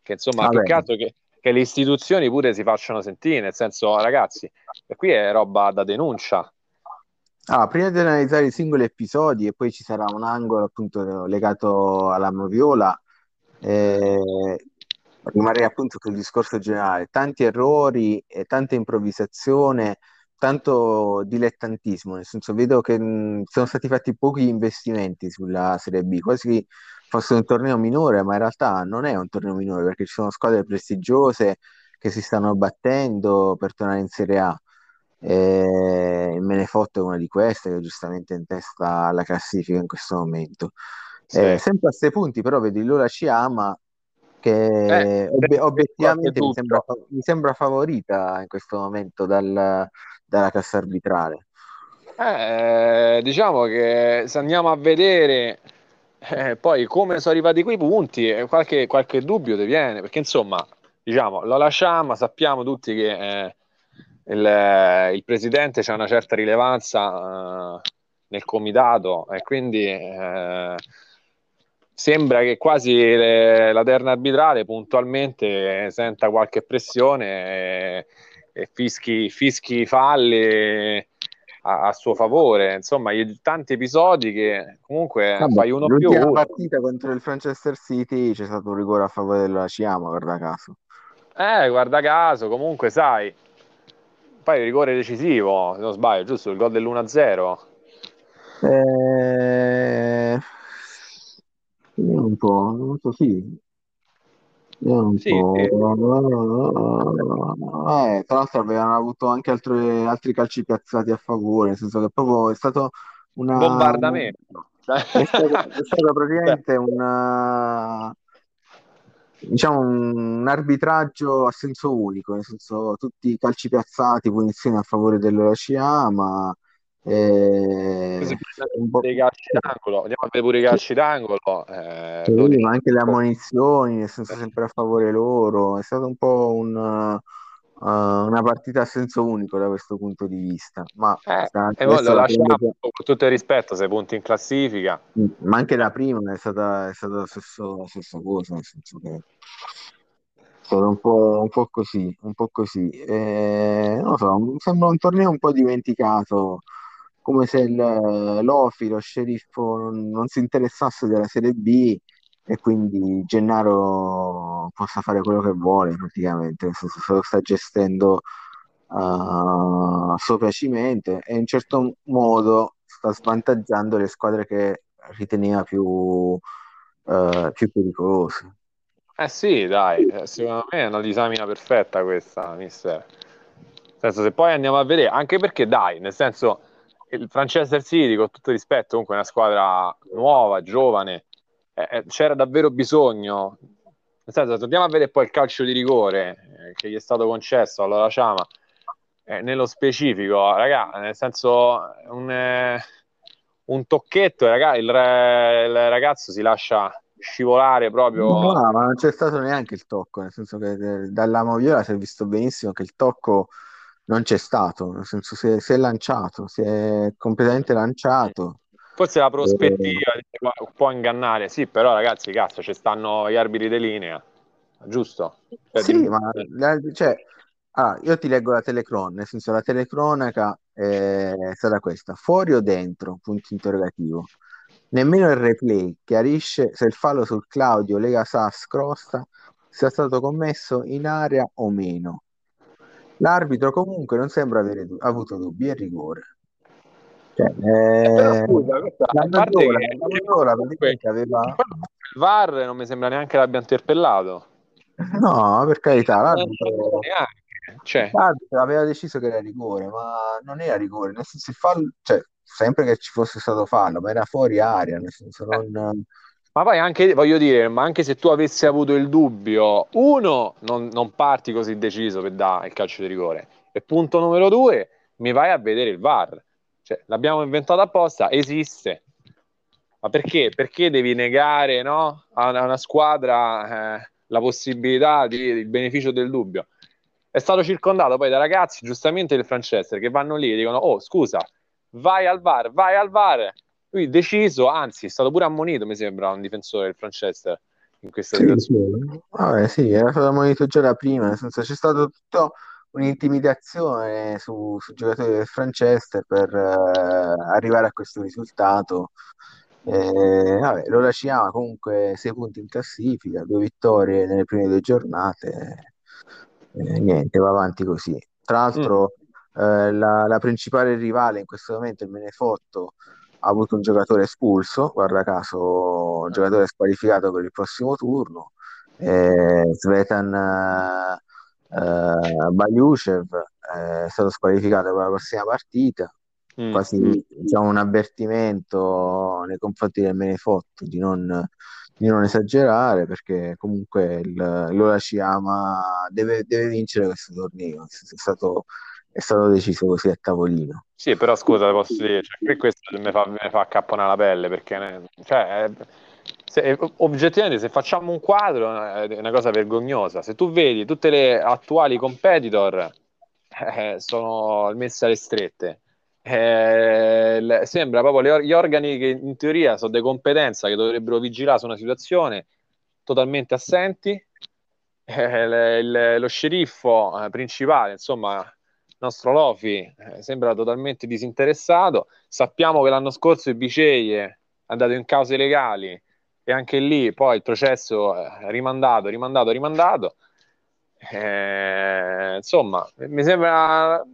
che insomma, più che altro che, che, le istituzioni pure si facciano sentire, nel senso, ragazzi, qui è roba da denuncia. Ah, prima di analizzare i singoli episodi e poi ci sarà un angolo appunto legato alla Moviola, eh, rimarrei appunto sul discorso generale, tanti errori, e tanta improvvisazione, tanto dilettantismo, nel senso vedo che mh, sono stati fatti pochi investimenti sulla Serie B, quasi fosse un torneo minore, ma in realtà non è un torneo minore perché ci sono squadre prestigiose che si stanno battendo per tornare in Serie A. E me ne fotto una di queste che giustamente è in testa alla classifica in questo momento. Sì. Eh, sempre a questi punti, però vedi Lola ci ama che eh, ob- obiettivamente mi sembra, mi sembra, favorita in questo momento dal, dalla cassa arbitrale. Eh, diciamo che se andiamo a vedere eh, poi come sono arrivati quei punti, eh, qualche, qualche dubbio ti viene, perché insomma, diciamo, lo lasciamo, sappiamo tutti che eh, il, il, presidente ha una certa rilevanza eh, nel comitato e quindi sembra che quasi le, la terna arbitrale puntualmente senta qualche pressione e, e fischi, fischi falli a, a, suo favore. Insomma, tanti episodi che comunque Vabbè, fai uno più uno. partita contro il Manchester City c'è stato un rigore a favore della Ciama, guarda caso. Eh, guarda caso, comunque sai, poi il rigore decisivo, se non sbaglio, giusto? Il gol dell'1-0. Eh Vediamo un po', non so, sì. Vediamo un Sì, po'. sì. Eh, tra l'altro avevano avuto anche altre- altri calci piazzati a favore, nel senso che proprio è stato una, bombardamento. è stato, è stato praticamente una, diciamo, un arbitraggio a senso unico, nel senso tutti i calci piazzati, punizioni a favore dell'OCA, ma eh, un po'... calci d'angolo, andiamo a vedere pure i calci d'angolo. Eh, sì, ma anche le ammonizioni, senso sempre a favore loro. È stato un po' un, uh, una partita a senso unico da questo punto di vista. Ma, eh, e lo lasciamo prende... con tutto il rispetto, sei punti in classifica. Mm, ma anche la prima è stata, è stata la, stessa, la stessa cosa, nel senso che un po', un po' così, un po' così. Eh, non lo so, sembra un torneo un po' dimenticato come se il, l'Ofi, lo sceriffo, non, non, si interessasse della Serie B e quindi Gennaro possa fare quello che vuole praticamente, senso se lo sta gestendo uh, piacimento e in certo modo sta svantaggiando le squadre che riteneva più, uh, più pericolose. Eh sì, dai, eh, secondo me è una disamina perfetta questa, mister. Nel senso, se poi andiamo a vedere, anche perché dai, nel senso il Manchester City, con tutto rispetto, comunque è una squadra nuova, giovane, eh, eh, c'era davvero bisogno. Nel senso, se andiamo a vedere poi il calcio di rigore eh, che gli è stato concesso alla Ciama, eh, nello specifico, raga, nel senso, un, eh, un tocchetto, raga, il, il, ragazzo si lascia scivolare proprio. No, ma non c'è stato neanche il tocco, nel senso che eh, dalla Moviola si è visto benissimo che il tocco non c'è stato, nel senso si è, si è lanciato, si è completamente lanciato. Forse la prospettiva e... può, ingannare, sì, però ragazzi, cazzo, ci stanno gli arbitri di linea, giusto? Cioè, Sì, di- ma la- cioè, ah, io ti leggo la telecronaca, nel senso la telecronaca è stata questa, fuori o dentro? Punto interrogativo. Nemmeno il replay chiarisce se il fallo sul Claudio Lega Sass Crosta sia stato commesso in area o meno. L'arbitro comunque non sembra avere du- avuto dubbi, è rigore. Cioè, Eh, eh, scusa, questa, la parte Mazzola, che, la che Mazzola comunque praticamente aveva... il VAR non mi sembra neanche l'abbia interpellato. No, per carità, l'arbitro... Cioè, L'arbitro aveva deciso che era rigore, ma non era rigore, nel senso fallo, cioè, sempre che ci fosse stato fallo, ma era fuori aria, nel senso eh, non... Ma poi anche, voglio dire, ma anche se tu avessi avuto il dubbio, uno, non, non parti così deciso per dare il calcio di rigore. E punto numero due, mi vai a vedere il VAR. Cioè, l'abbiamo inventato apposta, esiste. Ma perché? Perché devi negare, no, a una, a una squadra eh, la possibilità di, il beneficio del dubbio? È stato circondato poi da ragazzi, giustamente del Francesco, che vanno lì e dicono, oh scusa, vai al VAR, vai al VAR. Lui deciso, anzi, è stato pure ammonito, mi sembra, un difensore del Franchester in questa Sì, situazione. Vabbè, sì, era stato ammonito già da prima, nel senso c'è stata tutta un'intimidazione su, sui giocatori del Franchester per eh, arrivare a questo risultato. Eh, vabbè, lo lasciamo comunque sei punti in classifica, due vittorie nelle prime due giornate. Eh, niente, va avanti così. Tra Mm. l'altro, eh, la, la principale rivale in questo momento, il Menefotto, ha avuto un giocatore espulso, guarda caso, un giocatore squalificato per il prossimo turno. Eh, Svetan eh, Baliucev eh, è stato squalificato per la prossima partita. Mm. Quasi diciamo, un avvertimento nei confronti del Menefotto di non, di non esagerare perché comunque l'Ola Ciyama deve, deve vincere questo torneo. È stato, è stato deciso così a tavolino. Sì, però scusa, posso dire, cioè, qui questo mi fa, mi fa accapponare la pelle perché cioè, se- oggettivamente se facciamo un quadro è una cosa vergognosa. Se tu vedi tutte le attuali competitor eh, sono messe alle strette. Eh, le- sembra proprio le or- gli organi che in teoria sono di competenza che dovrebbero vigilare su una situazione totalmente assenti. Eh, le- il- lo sceriffo eh, principale, insomma, nostro Lofi, eh, sembra totalmente disinteressato. Sappiamo che l'anno scorso il Biceglie è andato in cause legali e anche lì poi il processo è rimandato, rimandato, rimandato. Eh, insomma, mi sembra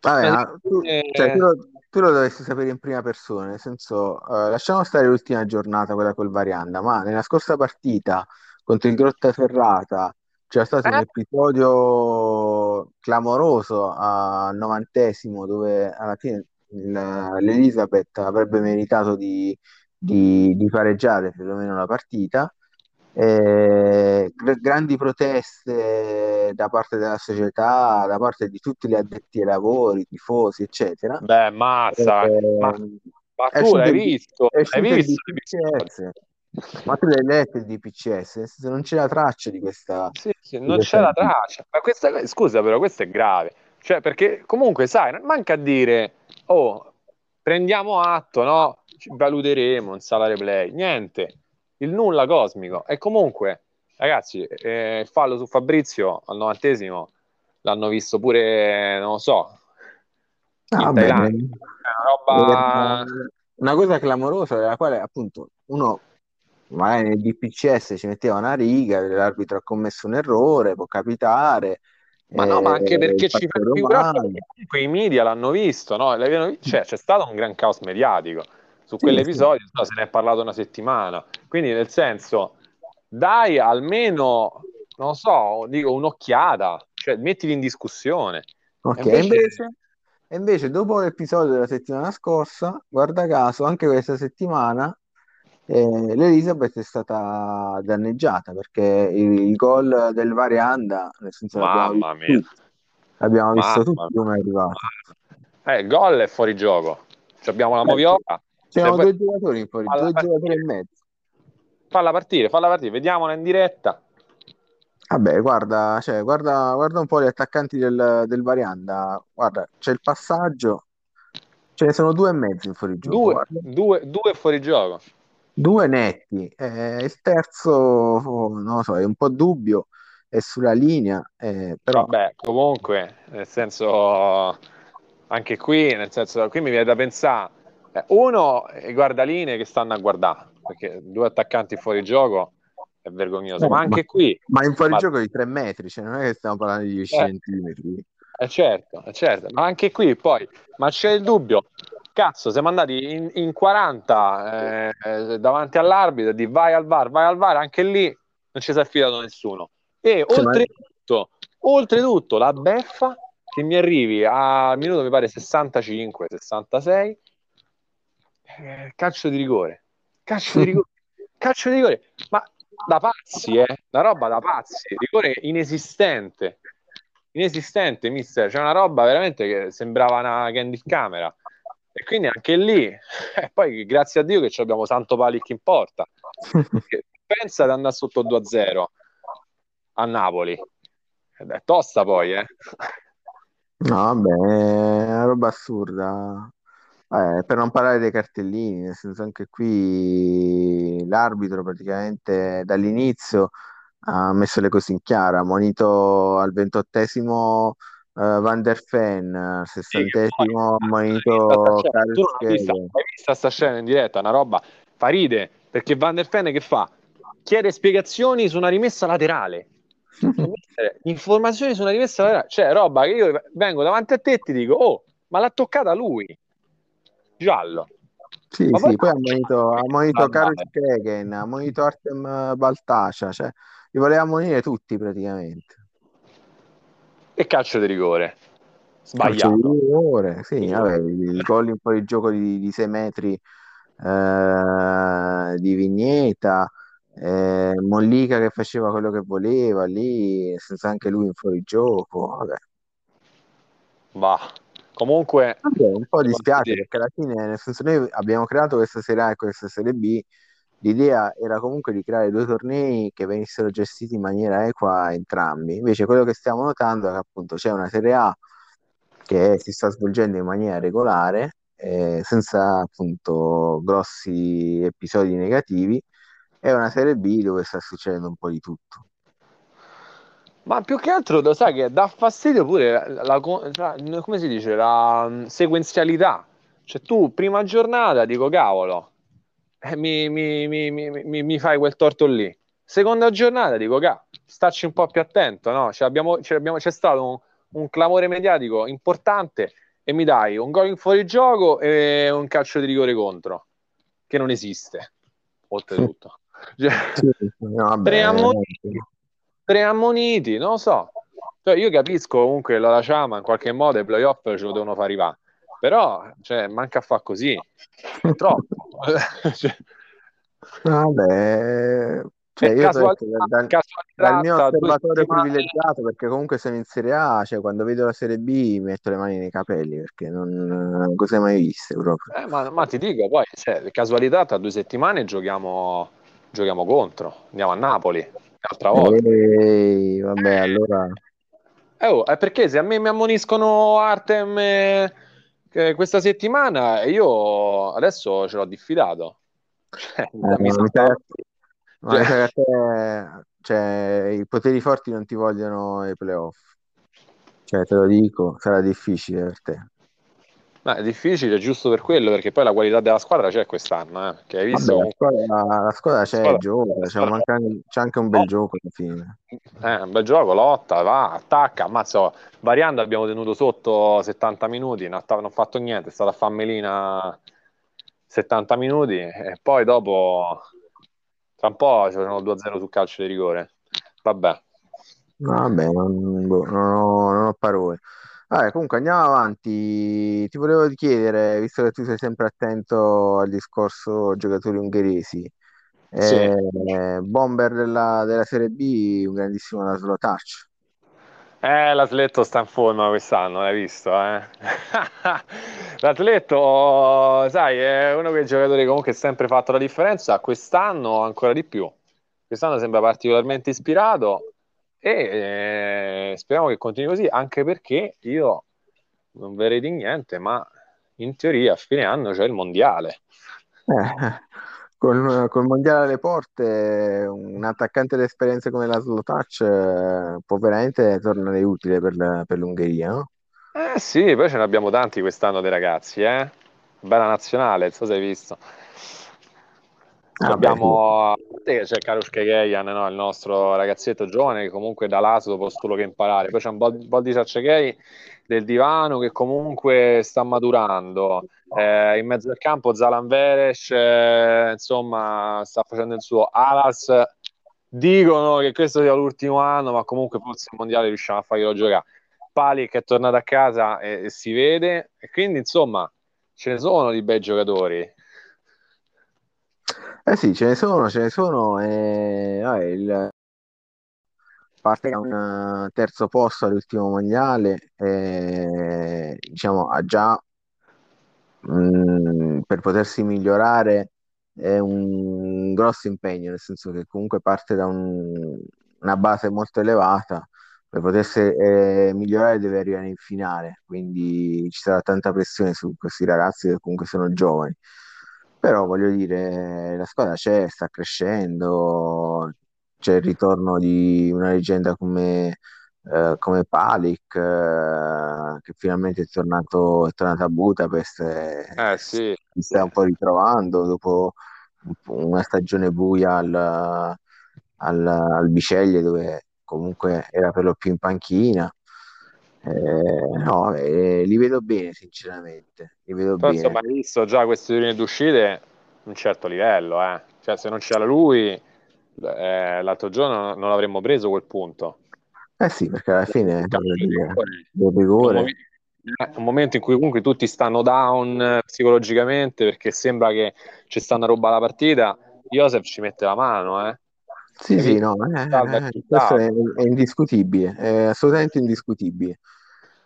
Vabbè, ma tu, cioè, tu lo, tu lo dovresti sapere in prima persona, nel senso, eh, lasciamo stare l'ultima giornata, quella col Varianda, ma nella scorsa partita contro il Grottaferrata c'era stato un Eh? episodio clamoroso al novantesimo dove alla fine l'Elizabeth avrebbe meritato di, di, di pareggiare perlomeno la partita. Eh, gr- grandi proteste da parte della società, da parte di tutti gli addetti ai lavori, tifosi, eccetera. Beh, mazza, Eh, ma, ma è tu l'hai visto? uscito il visto? DPCS. Ma tu l'hai letto il DPCS? Non c'è la traccia di questa, Sì, non c'è la traccia. Ma questa, scusa, però, questo è grave. Cioè, perché comunque, sai, non manca a dire, oh, prendiamo atto, no? Ci valuteremo in sala replay. Niente, il nulla cosmico. E comunque, ragazzi, eh, il fallo su Fabrizio al novantesimo l'hanno visto pure, non lo so, in Ah, Thailandia. una roba... Una cosa clamorosa della quale appunto uno magari nel DPCS ci metteva una riga, l'arbitro ha commesso un errore, può capitare, Ma no, ma anche eh, perché ci perché comunque i media l'hanno visto, no? Vi- Cioè, c'è stato un gran caos mediatico su Sì, sì. quell'episodio, no, se ne è parlato una settimana. Quindi, nel senso, dai almeno, non so, dico un'occhiata, cioè mettili in discussione. Ok, E invece- invece, e invece dopo l'episodio della settimana scorsa, guarda caso, anche questa settimana eh, l'Elizabeth è stata danneggiata perché il, il gol del Varianda, nel senso l'abbiamo Mamma visto mia. tutti, l'abbiamo visto tutti come è arrivato. Eh, il gol è fuori gioco. Abbiamo la Eh, Moviola. Vuoi- due giocatori in fuori, Alla due partita. giocatori e mezzo. Falla partire, falla partire, vediamola in diretta. Vabbè, guarda, cioè, guarda, guarda un po' gli attaccanti del, del Varianda. Guarda, c'è il passaggio, ce ne sono due e mezzo in fuorigioco. Due, guarda. due, due fuori gioco. Due netti, eh, il terzo, oh, non lo so, è un po' dubbio, è sulla linea, eh, però Vabbè, comunque, nel senso, anche qui, nel senso, qui mi viene da pensare, eh, uno, i guardalinee che stanno a guardare, perché due attaccanti fuori gioco è vergognoso, eh, ma ma, anche qui, ma in ma, fuorigioco di tre metri, cioè non è che stiamo parlando di 10 eh, centimetri. Eh, certo, eh, certo, ma anche qui poi, ma c'è il dubbio, cazzo, siamo andati in, in 40 eh, eh, davanti all'arbitro, di vai al VAR, vai al VAR, anche lì non ci si è affidato nessuno. E ma- oltretutto, oltretutto la beffa che mi arrivi al minuto mi pare 65, 66, eh, calcio di rigore, calcio di rigore, calcio di rigore, ma da pazzi, eh, una roba da pazzi, rigore inesistente, inesistente, mister, c'è una roba veramente che sembrava una candid camera. E quindi anche lì, eh, poi grazie a Dio che abbiamo Santo Palic in porta. Pensa di andare sotto 2-0 a Napoli. Ed È tosta poi, eh. No, vabbè, è una roba assurda. Eh, per non parlare dei cartellini, nel senso anche qui l'arbitro praticamente dall'inizio ha messo le cose in chiaro, ha monito al ventottesimo eh, Van der Ven, al Sì, sessantesimo sta monito non hai vista, sta scena in diretta, una roba fa ride, perché Van der Ven che fa? Chiede spiegazioni su una rimessa laterale. Informazioni su una rimessa laterale, cioè roba che io vengo davanti a te e ti dico, oh, ma l'ha toccata lui, giallo. Sì, Ma poi sì, poi ha monito, ha monito Karl Vabbè. Skegen, ha monito Artem Baltascia, cioè li voleva monire tutti praticamente. e calcio di rigore, Calcio di sbagliato. rigore, sì, vabbè, il gol in fuorigioco di, di 6 metri eh, di Vigneta, eh, Mollica che faceva quello che voleva lì, senza anche lui in fuorigioco, vabbè. Va. Comunque, Vabbè, un po' dispiace perché alla fine, nel senso, noi abbiamo creato questa Serie A e questa Serie B, l'idea era comunque di creare due tornei che venissero gestiti in maniera equa entrambi. Invece quello che stiamo notando è che appunto c'è una Serie A che si sta svolgendo in maniera regolare, eh, senza appunto grossi episodi negativi, e una Serie B dove sta succedendo un po' di tutto. ma più che altro lo sai che dà fastidio pure la, la- la- come si dice, la mm, sequenzialità. Cioè tu, prima giornata, dico cavolo, mi, mi- mi- mi- mi- mi fai quel torto lì. Seconda giornata, dico, ca, starci un po' più attento, no? Cioè, abbiamo- cioè, abbiamo- c'è stato un, un clamore mediatico importante e mi dai un gol in fuorigioco e un calcio di rigore contro, che non esiste, oltretutto. Cioè, Sì, vabbè, tre ammoniti, tre ammoniti, non lo so. Cioè, io capisco comunque la Laciama in qualche modo i playoff ce lo devono far arrivare, però cioè, manca a fare così, troppo. Cioè, Vabbè, cioè io casualità, dal, dal casualità mio tra due osservatore privilegiato, perché comunque sono in Serie A, cioè quando vedo la Serie B mi metto le mani nei capelli perché non, non cose mai viste proprio. Eh, ma, ma ti dico, poi, cioè, casualità, tra due settimane giochiamo, giochiamo contro, andiamo a Napoli, un'altra volta. Ehi, vabbè, allora Eh, oh, è perché se a me mi ammoniscono Artem eh, che questa settimana, io adesso ce l'ho diffidato. Cioè, eh, mi ma mi ma a te, cioè, i poteri forti non ti vogliono ai playoff. Cioè, te lo dico, sarà difficile per te. Ma è difficile, giusto per quello, perché poi la qualità della squadra c'è quest'anno, eh, che hai visto Vabbè, la squadra, la squadra c'è, squadra- gioca, c'è, manca- c'è anche un bel Oh, gioco alla fine. eh, un bel gioco, lotta, va, attacca, ammazza, variando abbiamo tenuto sotto 70 minuti, non ha, fatto niente, è stata a fammelina 70 minuti e poi dopo, tra un po' ci sono 2-0 sul calcio di rigore. Vabbè, Vabbè, non, boh, non ho, non ho parole. Vabbè, comunque andiamo avanti. Ti volevo chiedere, visto che tu sei sempre attento al discorso giocatori ungheresi, sì. eh, bomber della, della Serie B, un grandissimo Laszlo Touch. Eh, l'Atletto sta in forma quest'anno, l'hai visto, eh? L'Atletto, sai, è uno dei giocatori comunque ha sempre fatto la differenza, quest'anno ancora di più. Quest'anno sembra particolarmente ispirato e eh, speriamo che continui così, anche perché io non verrei di niente, ma in teoria a fine anno c'è il mondiale. Eh, Col, col mondiale alle porte, un attaccante d'esperienza come la Touch eh, può veramente tornare utile per, la- per l'Ungheria, no? Eh sì, poi ce ne abbiamo tanti quest'anno dei ragazzi, eh? Bella nazionale, non so se hai visto. Ah, beh, sì. l'abbiamo, a parte che c'è Karush Kekeyan, no? Il nostro ragazzetto giovane che comunque da lato dopo solo che imparare. Poi c'è un po' di, un po' di Ciacciachei del divano che comunque sta maturando. Eh, in mezzo al campo Zalan Veres, eh, insomma, sta facendo il suo. Alas dicono che questo sia l'ultimo anno, ma comunque forse il mondiale riusciamo a farglielo giocare. Pali che è tornato a casa e, e si vede, e quindi insomma ce ne sono di bei giocatori. Eh sì, ce ne sono, ce ne sono. E, vabbè, il, parte da un eh, terzo posto all'ultimo mondiale, e, diciamo, ha già mh, per potersi migliorare è un grosso impegno, nel senso che comunque parte da un- una base molto elevata, per potersi eh, migliorare deve arrivare in finale, quindi ci sarà tanta pressione su questi ragazzi che comunque sono giovani. Però voglio dire, la squadra c'è, sta crescendo, c'è il ritorno di una leggenda come, eh, come Palic, eh, che finalmente è tornato, è tornato a Budapest e Eh sì, si sta un po' ritrovando dopo un po' una stagione buia al, al, al Biceglie, dove comunque era per lo più in panchina. Eh, no, eh, li vedo bene, sinceramente, li vedo però bene. insomma hai visto già queste linee d'uscite un certo livello, eh. Cioè se non c'era lui, eh, l'altro giorno non avremmo preso quel punto. Eh sì, perché alla fine del un, rigore. momen- un momento in cui comunque tutti stanno down eh, psicologicamente perché sembra che ci sta una roba alla partita, Joseph ci mette la mano, eh. Sì, sì, no, eh, eh, questo è, è indiscutibile, è assolutamente indiscutibile.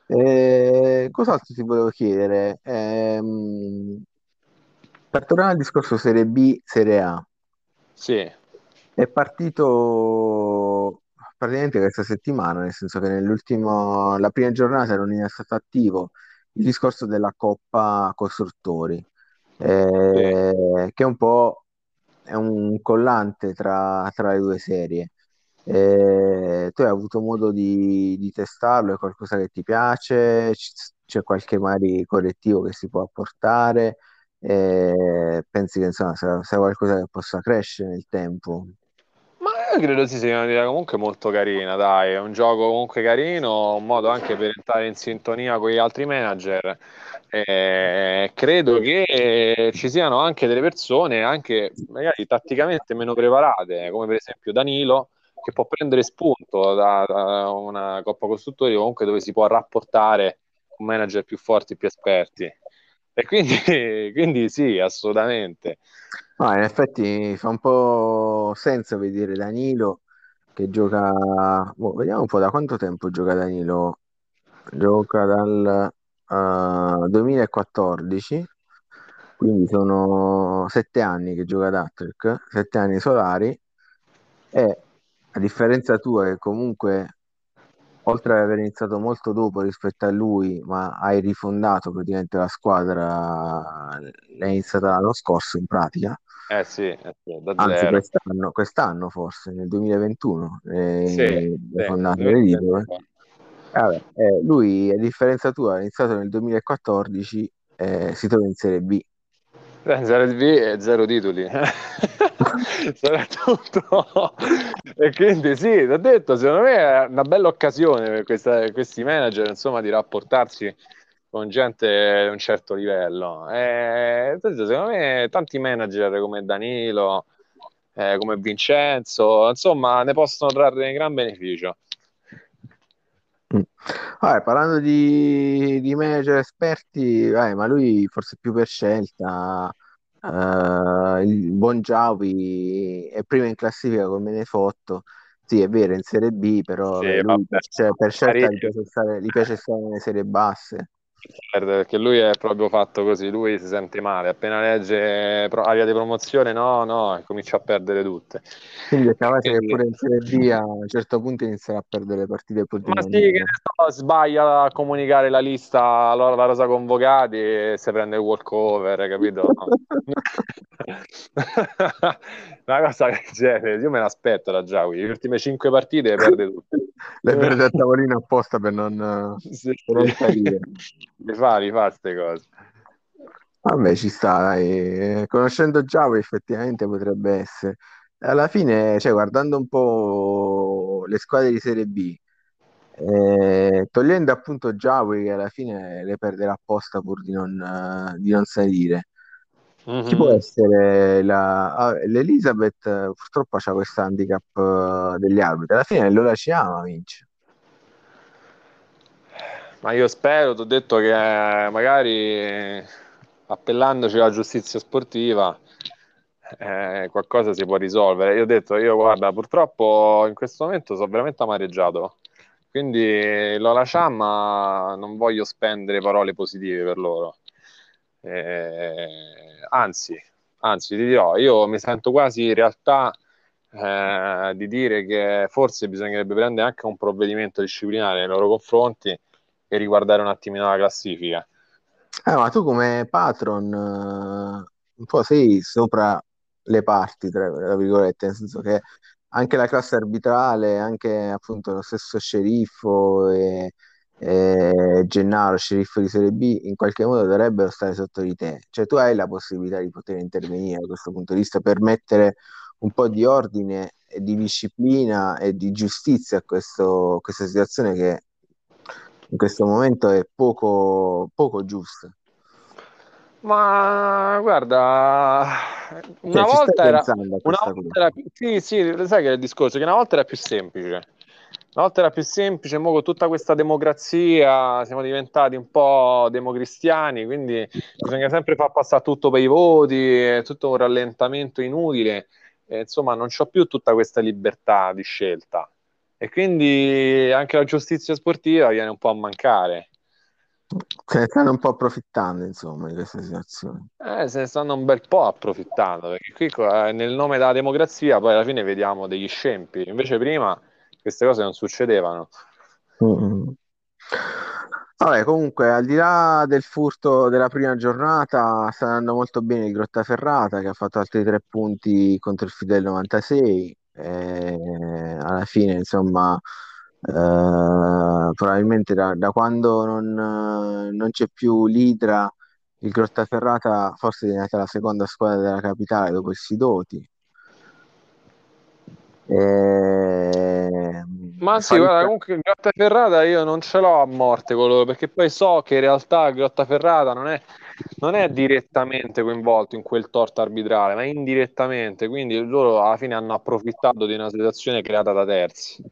Eh, cos'altro ti volevo chiedere? Ehm, per tornare al discorso Serie B, Serie A, Sì, è partito praticamente questa settimana, nel senso che nell'ultimo, la prima giornata non è stato attivo il discorso della Coppa Costruttori, eh, che è un po' è un collante tra, tra le due serie. Eh, tu hai avuto modo di, di testarlo? È qualcosa che ti piace? C'è qualche magari correttivo che si può apportare? Eh, pensi che insomma sia, sia qualcosa che possa crescere nel tempo? Ma io credo sì, sia un'idea comunque molto carina, dai, è un gioco comunque carino, un modo anche per entrare in sintonia con gli altri manager. Eh, credo che ci siano anche delle persone, anche magari tatticamente meno preparate, come per esempio Danilo, che può prendere spunto da, da una Coppa Costruttori comunque dove si può rapportare con manager più forti, più esperti. E quindi, quindi sì, assolutamente. No, in effetti fa un po' senso vedere Danilo che gioca. boh, vediamo un po' da quanto tempo gioca Danilo. Gioca dal eh, 2014, quindi sono sette anni che gioca ad Hattrick, sette anni solari. E a differenza tua, che comunque, oltre ad aver iniziato molto dopo rispetto a lui, ma hai rifondato praticamente la squadra, l'hai iniziata l'anno scorso in pratica. Eh sì, eh sì, da Anzi, zero. quest'anno, quest'anno forse, nel 2021, eh, Sì, sì, fondato le 2020. Vabbè, eh, lui, a differenza tua, ha iniziato nel 2014, eh, si trova in Serie B. Eh, Serie B e zero titoli. Soprattutto. E quindi sì, ti ho detto, secondo me è una bella occasione per questa- questi manager, insomma, di rapportarsi con gente di un certo livello. E, detto, secondo me tanti manager come Danilo, eh, come Vincenzo, insomma, ne possono trarre gran beneficio. Mm. Vabbè, parlando di, di manager esperti, vai, ma lui forse più per scelta. eh, il buon Giavi è primo in classifica con Menefotto. Sì, è vero, in Serie B, però Sì, vabbè, lui vabbè, cioè, per scelta gli parecchio. piace stare, gli piace stare nelle serie basse. Perché lui è proprio fatto così, lui si sente male, appena legge pro- aria di promozione, no, no, e comincia a perdere tutte. Quindi è capace che pure in Serie B a un certo punto inizierà a perdere le partite Ma sì, che sbaglia a comunicare la lista, allora la rosa convocati e si prende il walkover, capito? Una cosa del genere, io me l'aspetto da Giaui, le ultime cinque partite le perde tutte. Le perde a tavolino apposta per non, sì, per non salire. Le fa, li fa queste cose. Vabbè, ci sta, dai. Conoscendo Giaui effettivamente potrebbe essere. Alla fine, cioè, guardando un po' le squadre di Serie B, eh, togliendo appunto Giaui che alla fine le perderà apposta pur di non, di non salire. Mm-hmm. Chi può essere la... ah, l'Elizabeth? Purtroppo c'ha questo handicap uh, degli arbitri. Alla fine Lola Ciama vince. Ma io spero, ti ho detto che magari appellandoci alla giustizia sportiva eh, qualcosa si può risolvere. Io ho detto, io guarda, purtroppo in questo momento sono veramente amareggiato. Quindi lo lasciamo, ma non voglio spendere parole positive per loro. Eh, anzi, anzi, ti dirò, io mi sento quasi in realtà eh, di dire che forse bisognerebbe prendere anche un provvedimento disciplinare nei loro confronti e riguardare un attimino la classifica. Eh, ma tu come patron uh, un po' sei sopra le parti, tra, tra virgolette, nel senso che anche la classe arbitrale, anche appunto lo stesso sceriffo e, e Gennaro, sceriffo di Serie B, in qualche modo dovrebbero stare sotto di te. Cioè tu hai la possibilità di poter intervenire da questo punto di vista per mettere un po' di ordine e di disciplina e di giustizia a questo, questa situazione che in questo momento è poco, poco giusta. Ma guarda, una cioè, volta era, una volta era sì, sì, sai che è il discorso che una volta era più semplice. Una volta era più semplice, mo con tutta questa democrazia siamo diventati un po' democristiani, quindi bisogna sempre far passare tutto per i voti, è tutto un rallentamento inutile. E, insomma, non c'ho più tutta questa libertà di scelta. E quindi anche la giustizia sportiva viene un po' a mancare. Se ne stanno un po' approfittando, insomma, di questa situazione. Eh, se ne stanno un bel po' approfittando, perché qui eh, nel nome della democrazia poi alla fine vediamo degli scempi, invece prima queste cose non succedevano. Mm-hmm. Vabbè, comunque, al di là del furto della prima giornata, sta andando molto bene il Grottaferrata che ha fatto altri tre punti contro il Fidel 96. E alla fine, insomma, eh, probabilmente da, da quando non, non, c'è più l'Idra, il Grottaferrata forse è diventata la seconda squadra della capitale dopo il Sidoti. E... Ma sì, guarda, comunque Grottaferrata io non ce l'ho a morte con loro perché poi so che in realtà Grottaferrata non è, non è direttamente coinvolto in quel torto arbitrale, ma indirettamente, quindi loro alla fine hanno approfittato di una situazione creata da terzi.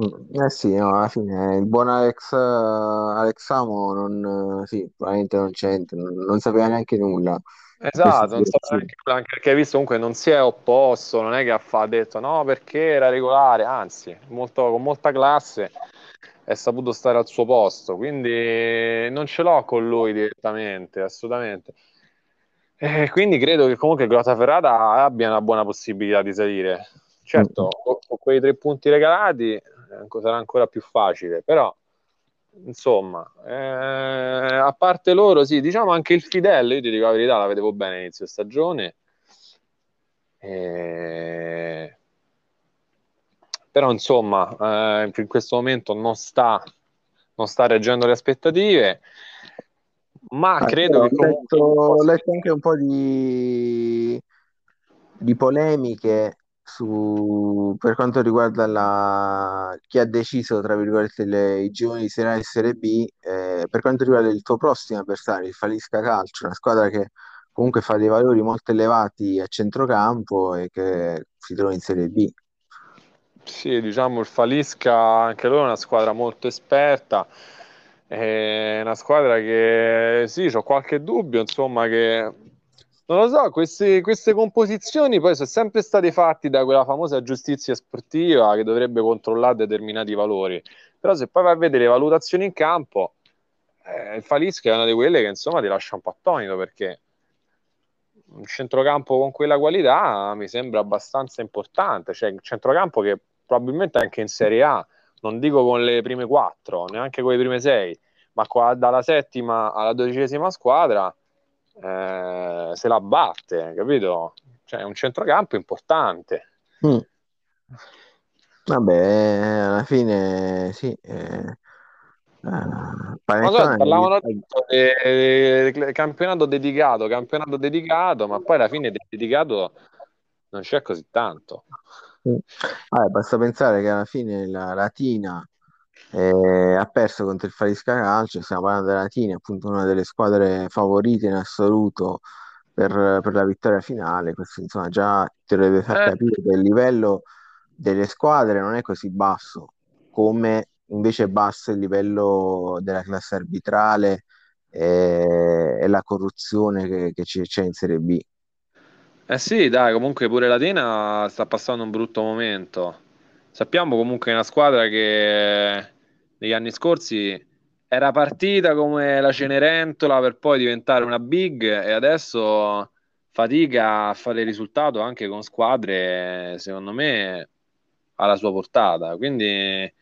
Mm, eh sì, no, alla fine il buon Alex, Alex Amo non, sì, probabilmente non c'entra, non, non sapeva neanche nulla. Esatto, non sapeva neanche anche perché visto comunque non si è opposto, non è che ha, ha detto no perché era regolare, anzi, molto, con molta classe è saputo stare al suo posto, quindi non ce l'ho con lui direttamente, assolutamente. E quindi credo che comunque Grottaferrata abbia una buona possibilità di salire. Certo, mm. con quei tre punti regalati sarà ancora più facile, però insomma, eh, a parte loro, sì, diciamo anche il Fidel, io ti dico la verità, la vedevo bene inizio stagione. Eh, però insomma, eh, in questo momento non sta, non sta reggendo le aspettative, ma ah, credo che comunque... Ho letto anche un po' di, di polemiche su, per quanto riguarda la, chi ha deciso, tra virgolette, le, i giovani di Serie A e Serie B, eh, per quanto riguarda il tuo prossimo avversario, il Falisca Calcio, una squadra che comunque fa dei valori molto elevati a centrocampo e che si trova in Serie B. Sì, diciamo il Falisca, anche loro è una squadra molto esperta, è una squadra che sì, ho qualche dubbio, insomma, che non lo so, queste, queste, composizioni poi sono sempre state fatte da quella famosa giustizia sportiva che dovrebbe controllare determinati valori. Però se poi vai a vedere le valutazioni in campo, eh, il Falisca è una di quelle che insomma ti lascia un po' attonito perché un centrocampo con quella qualità mi sembra abbastanza importante. Cioè, un centrocampo che probabilmente anche in Serie A, non dico con le prime quattro, neanche con le prime sei, ma qua, dalla settima alla dodicesima squadra eh, se la batte, capito? Cioè, è un centrocampo importante. Mm. Vabbè, alla fine sì. Eh, eh, parlavano di, di, campionato dedicato, campionato dedicato, ma poi alla fine del dedicato non c'è così tanto. Vabbè, basta pensare che alla fine la Latina eh, ha perso contro il Farisca Calcio, stiamo parlando della Latina, appunto una delle squadre favorite in assoluto per, per la vittoria finale. Questo insomma già ti dovrebbe far eh. capire che il livello delle squadre non è così basso come invece è basso il livello della classe arbitrale e, e la corruzione che, che c'è in Serie B. Eh sì, dai, comunque pure l'Atena sta passando un brutto momento. Sappiamo comunque che è una squadra che negli anni scorsi era partita come la Cenerentola per poi diventare una big e adesso fatica a fare risultato anche con squadre, secondo me, alla sua portata. Quindi,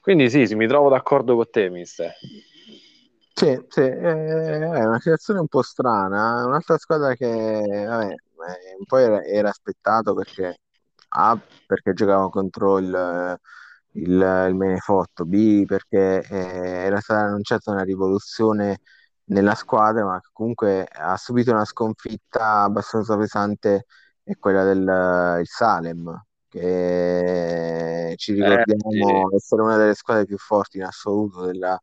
quindi sì, sì, mi trovo d'accordo con te, mister. Sì, sì, è una situazione un po' strana. Un'altra squadra che vabbè, un po' era, era aspettato perché A, perché giocava contro il, il, il Menefotto, B, perché eh, era stata annunciata una rivoluzione nella squadra, ma comunque ha subito una sconfitta abbastanza pesante, è quella del Salem, che ci ricordiamo eh, essere una delle squadre più forti in assoluto della,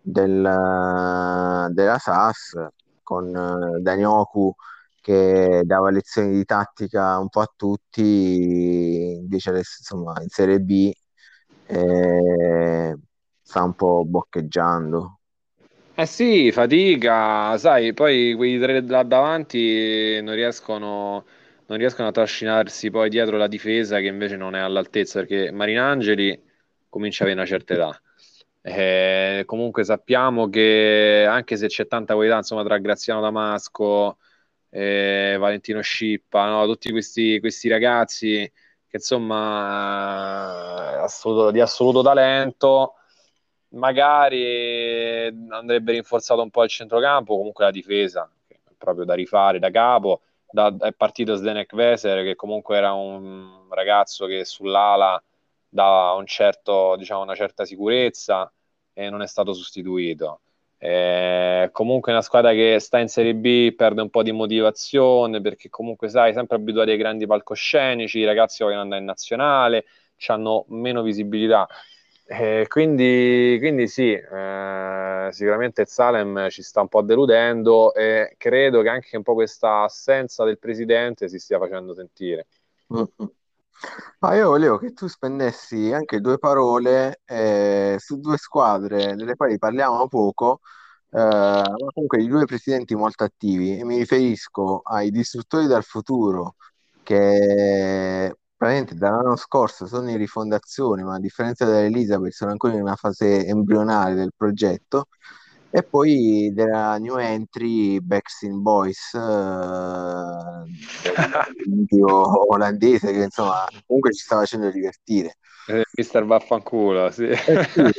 della, della SAS, con eh, Danioku che dava lezioni di tattica un po' a tutti, invece adesso insomma in Serie B eh, sta un po' boccheggiando. Eh sì, fatica, sai, poi quei tre là davanti non riescono non riescono a trascinarsi poi dietro la difesa che invece non è all'altezza perché Marinangeli comincia a avere una certa età. Eh, comunque sappiamo che anche se c'è tanta qualità insomma, tra Graziano Damasco e Valentino Scippa, no? tutti questi, questi ragazzi che insomma assoluto, di assoluto talento magari andrebbe rinforzato un po' il centrocampo comunque la difesa proprio da rifare da capo da, è partito Zdenek Veser che comunque era un ragazzo che sull'ala dava un certo, diciamo, una certa sicurezza e non è stato sostituito. Eh, comunque una squadra che sta in Serie B perde un po' di motivazione perché comunque sai, sempre abituati ai grandi palcoscenici, i ragazzi vogliono andare in nazionale, hanno meno visibilità. Eh, quindi, quindi, sì, eh, sicuramente Salem ci sta un po' deludendo e credo che anche un po' questa assenza del presidente si stia facendo sentire. Mm-hmm. Ah, io volevo che tu spendessi anche due parole eh, su due squadre delle quali parliamo poco, eh, ma comunque di due presidenti molto attivi, e mi riferisco ai distruttori dal futuro che praticamente dall'anno scorso sono in rifondazione, ma a differenza dell'Elisabeth sono ancora in una fase embrionale del progetto. E poi della new entry Backstreet Boys, eh, olandese, che insomma comunque ci sta facendo divertire. Eh, mister Vaffanculo, sì. Eh sì,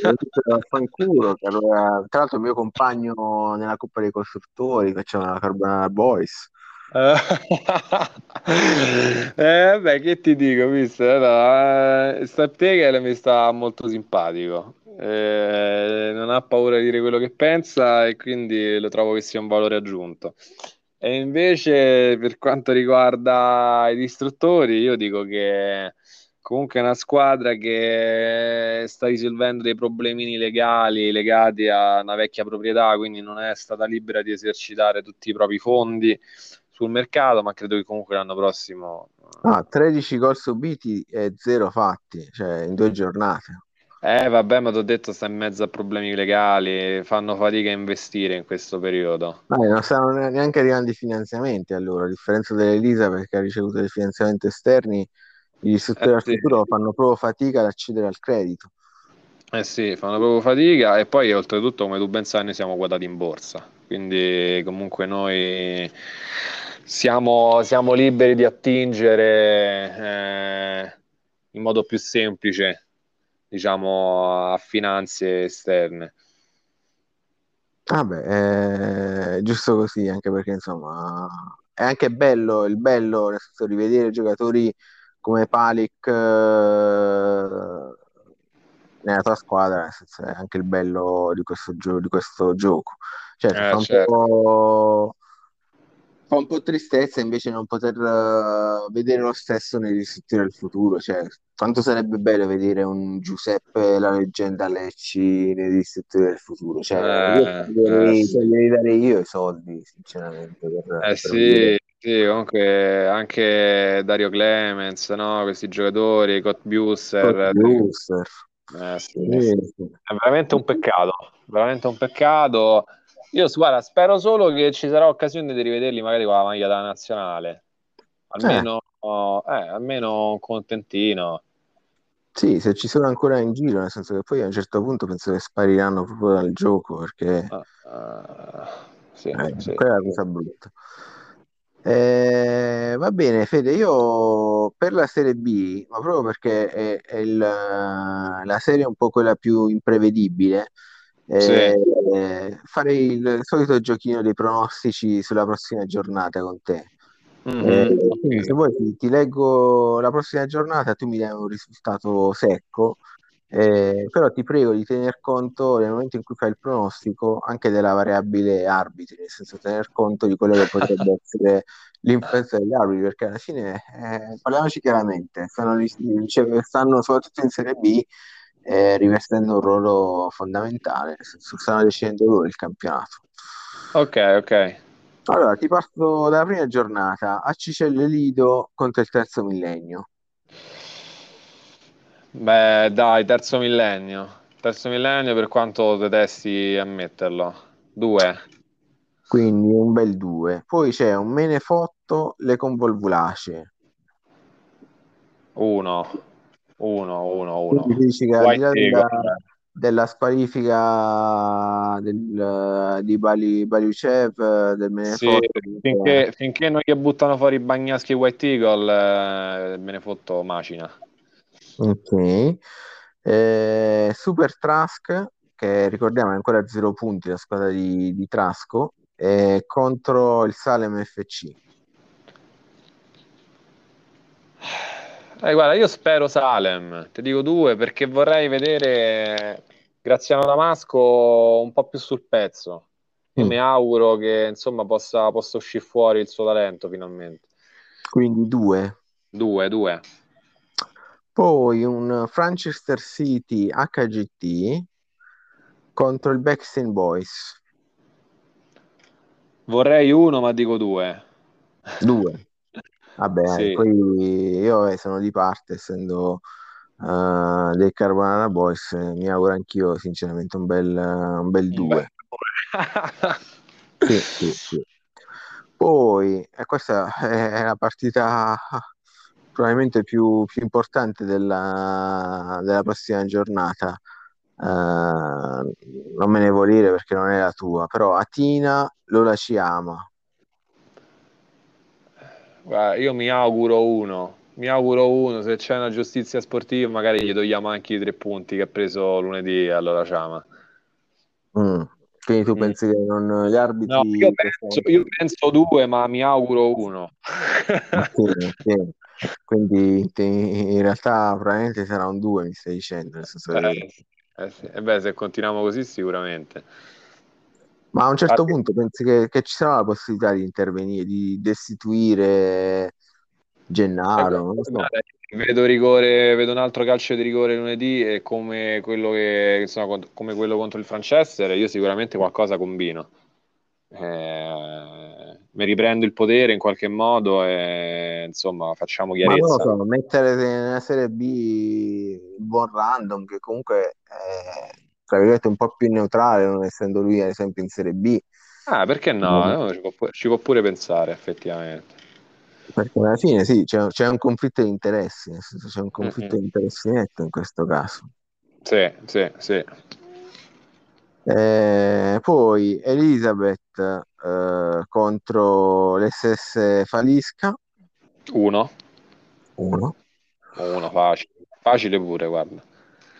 Vaffanculo, che allora, tra l'altro il mio compagno nella Coppa dei Costruttori, facciamo la Carbonara Boys. eh, beh, che ti dico, mister? No, eh, Steptegel mi sta molto simpatico. Eh, non ha paura di dire quello che pensa e quindi lo trovo che sia un valore aggiunto. E invece, per quanto riguarda i distruttori, io dico che comunque è una squadra che sta risolvendo dei problemini legali legati a una vecchia proprietà, quindi non è stata libera di esercitare tutti i propri fondi sul mercato, ma credo che comunque l'anno prossimo... Ah, 13 gol subiti e 0 fatti, cioè in due giornate. Eh vabbè, ma ti ho detto sta in mezzo a problemi legali, fanno fatica a investire in questo periodo. Eh, non stanno neanche arrivando i finanziamenti allora, a differenza dell'Elisa perché ha ricevuto dei finanziamenti esterni, gli istruttori eh, al sì. futuro fanno proprio fatica ad accedere al credito. Eh sì, fanno proprio fatica e poi oltretutto come tu ben sai noi siamo quotati in borsa, quindi comunque noi siamo, siamo liberi di attingere eh, in modo più semplice diciamo a finanze esterne. Vabbè, è giusto così, anche perché insomma è anche bello, il bello nel senso di vedere giocatori come Palic eh, nella tua squadra, nel senso è anche il bello di questo, gio- di questo gioco. Certo, Eh, fa un certo. Fa un po' tristezza invece non poter eh, vedere lo stesso nei distrutti del futuro. Cioè, quanto sarebbe bello vedere un Giuseppe, la leggenda Lecci nei distrutti del futuro. Cioè, io Eh, eh, sì. dare io i soldi, sinceramente, per, Eh per sì, vedere. sì, comunque anche Dario Clemens, no? Questi giocatori, Scott Buser, eh. Sì, sì. È veramente un peccato, veramente un peccato. Io guarda, spero solo che ci sarà occasione di rivederli magari con la maglia della nazionale. Almeno, eh, almeno un contentino. Sì, se ci sono ancora in giro, nel senso che poi a un certo punto penso che spariranno proprio dal gioco perché Ah, ah, sì, eh, sì. quella è la cosa brutta. Eh, va bene, Fede, io per la Serie B, ma proprio perché è, è il- la serie un po' quella più imprevedibile, Sì. eh, farei il solito giochino dei pronostici sulla prossima giornata con te. Mhm. Eh, se vuoi ti, ti leggo la prossima giornata, tu mi dai un risultato secco, eh, però ti prego di tener conto nel momento in cui fai il pronostico anche della variabile arbitri, nel senso tener conto di quello che potrebbe essere l'influenza degli arbitri, perché alla fine, eh, parliamoci chiaramente, stanno, cioè, stanno soprattutto in Serie B eh, rivestendo un ruolo fondamentale, stanno decidendo loro il campionato. Ok, ok. Allora, ti parto dalla prima giornata, Accicelle Lido contro il terzo millennio. Beh, dai, terzo millennio. Terzo millennio per quanto detesti ammetterlo. Due. Quindi un bel 2. Poi c'è un Menefotto, le convolvulacee. Uno. Uno, uno, uno. Quindi ti dici che al di là White della, Eagle. della squalifica del- di Bali, Baliucev, del Sì, Menefotto, finché, finché non gli buttano fuori Bagnaschi e White Eagle, eh, me ne fotto macina. ok. Eh, Super Trask, che ricordiamo è ancora a zero punti la squadra di, di Trasco, eh, contro il Salem FC. Eh, guarda, io spero Salem, ti dico due, perché vorrei vedere Graziano Damasco un po' più sul pezzo. Io Mm. mi auguro che insomma possa, possa uscire fuori il suo talento finalmente. Quindi due. Due, due. Poi un Franchester City HGT contro il Backstreet Boys. Vorrei uno, ma dico due. Due. Vabbè, Sì. poi io eh, sono di parte, essendo eh, dei Carbonara Boys, eh, mi auguro anch'io sinceramente un bel, un bel Un 2. bel due. Sì, sì, sì. Poi, e questa è la partita probabilmente più, più importante della, della prossima giornata. Eh, non me ne vuol dire perché non è la tua, però Atina Lola ci ama. Guarda, io mi auguro uno, mi auguro uno, se c'è una giustizia sportiva magari gli togliamo anche i tre punti che ha preso lunedì, allora ciama. Mm. Quindi tu Mm. pensi che non, gli No, arbitri io penso, io penso due, ma mi auguro uno. Ok, ok. Quindi in realtà probabilmente sarà un 2, mi stai dicendo, nel senso che- Eh, eh sì. E beh, se continuiamo così sicuramente. Ma a un certo Infatti- punto pensi che, che ci sarà la possibilità di intervenire, di destituire Gennaro, non so. Guarda, Vedo rigore, vedo un altro calcio di rigore lunedì e come quello, che, insomma, come quello contro il Franchester, io sicuramente qualcosa combino. Eh, mi riprendo il potere in qualche modo e insomma facciamo Ma non lo chiarezza. so, mettere nella Serie B buon random, che comunque è, tra virgolette, un po' più neutrale, non essendo lui ad esempio in Serie B, Ah, perché no? No, ci può, pu- ci può pure pensare, effettivamente. perché alla fine sì, c'è, c'è un conflitto di interessi, nel senso c'è un conflitto Mm-mm. di interessi netto in questo caso. Sì, sì, sì. Eh, poi Elizabeth eh, contro l'SS Falisca, Uno, uno. uno facile, facile pure, guarda.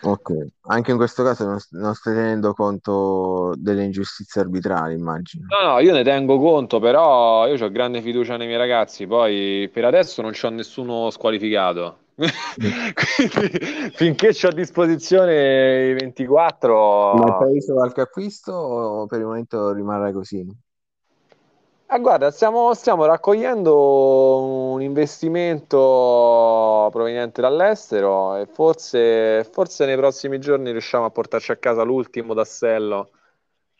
Ok, anche in questo caso non, non stai tenendo conto delle ingiustizie arbitrali, immagino. No, no, io ne tengo conto, però io ho grande fiducia nei miei ragazzi, poi per adesso non c'ho nessuno squalificato. Quindi finché ho a disposizione i 24... Ma hai preso qualche acquisto o per il momento rimarrai così? Eh, guarda, stiamo, stiamo raccogliendo un investimento proveniente dall'estero e forse, forse nei prossimi giorni riusciamo a portarci a casa l'ultimo tassello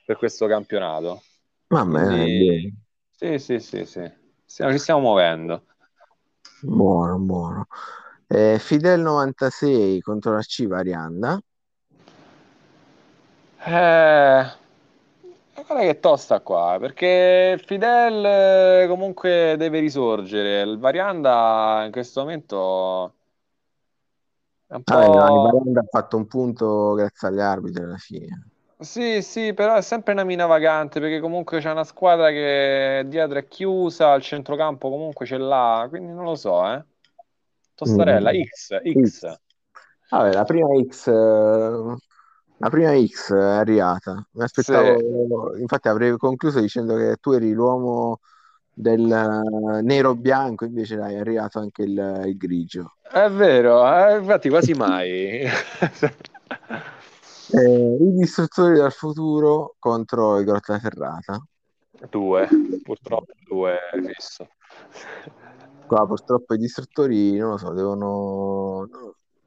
per questo campionato. Bene, Quindi, bene. sì, sì, sì, sì. Stiamo- ci stiamo muovendo. Buono, buono. Eh, Fidel 96 contro la C Varianda. Eh, guarda che tosta qua, perché Fidel eh, comunque deve risorgere. Il Varianda in questo momento è un Ah, il il po'... Varianda ha fatto un punto grazie agli arbitri alla fine. Sì, sì, però è sempre una mina vagante perché comunque c'è una squadra che dietro è chiusa, al centrocampo comunque ce l'ha, quindi non lo so, eh. Tostarella, Mm. X, X. X. Vabbè, la prima X, eh, la prima X è arrivata. Mi Sì, aspettavo, infatti avrei concluso dicendo che tu eri l'uomo del eh, nero-bianco, invece dai, è arrivato anche il, il grigio. è vero, eh, infatti quasi mai. Eh, I distruttori del futuro contro i Grottaferrata. Due, purtroppo due fisso. Qua purtroppo i distruttori, non lo so, devono...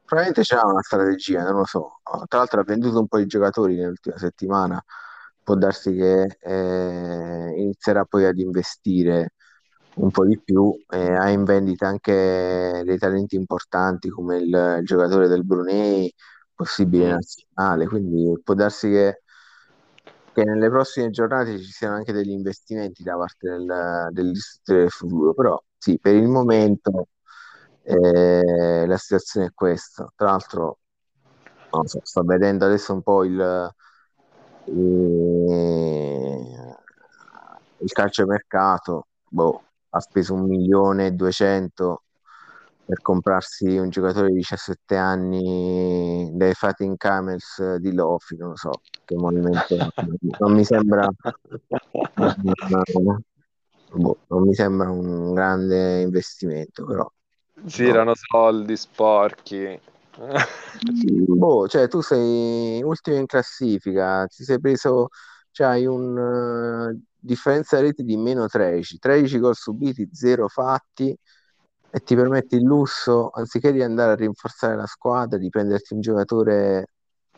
Probabilmente c'è una strategia, non lo so. Tra l'altro ha venduto un po' di giocatori nell'ultima settimana, può darsi che eh, inizierà poi ad investire un po' di più e ha in vendita anche dei talenti importanti come il, il giocatore del Brunei, possibile Mm. nazionale, quindi può darsi che, che nelle prossime giornate ci siano anche degli investimenti da parte del, del futuro, però sì, per il momento eh, la situazione è questa. Tra l'altro, so, sto vedendo adesso un po' il, il, il calciomercato, boh, ha speso un milione e duecento per comprarsi un giocatore di 17 anni dei Fighting Camels di Lofi, non so che movimento è. non mi sembra boh, non mi sembra un grande investimento, però. Girano soldi sporchi. Boh, cioè tu sei ultimo in classifica, ti sei preso, cioè hai un eh, differenza reti di meno 13, 13 gol subiti, 0 fatti e ti permetti il lusso, anziché di andare a rinforzare la squadra, di prenderti un giocatore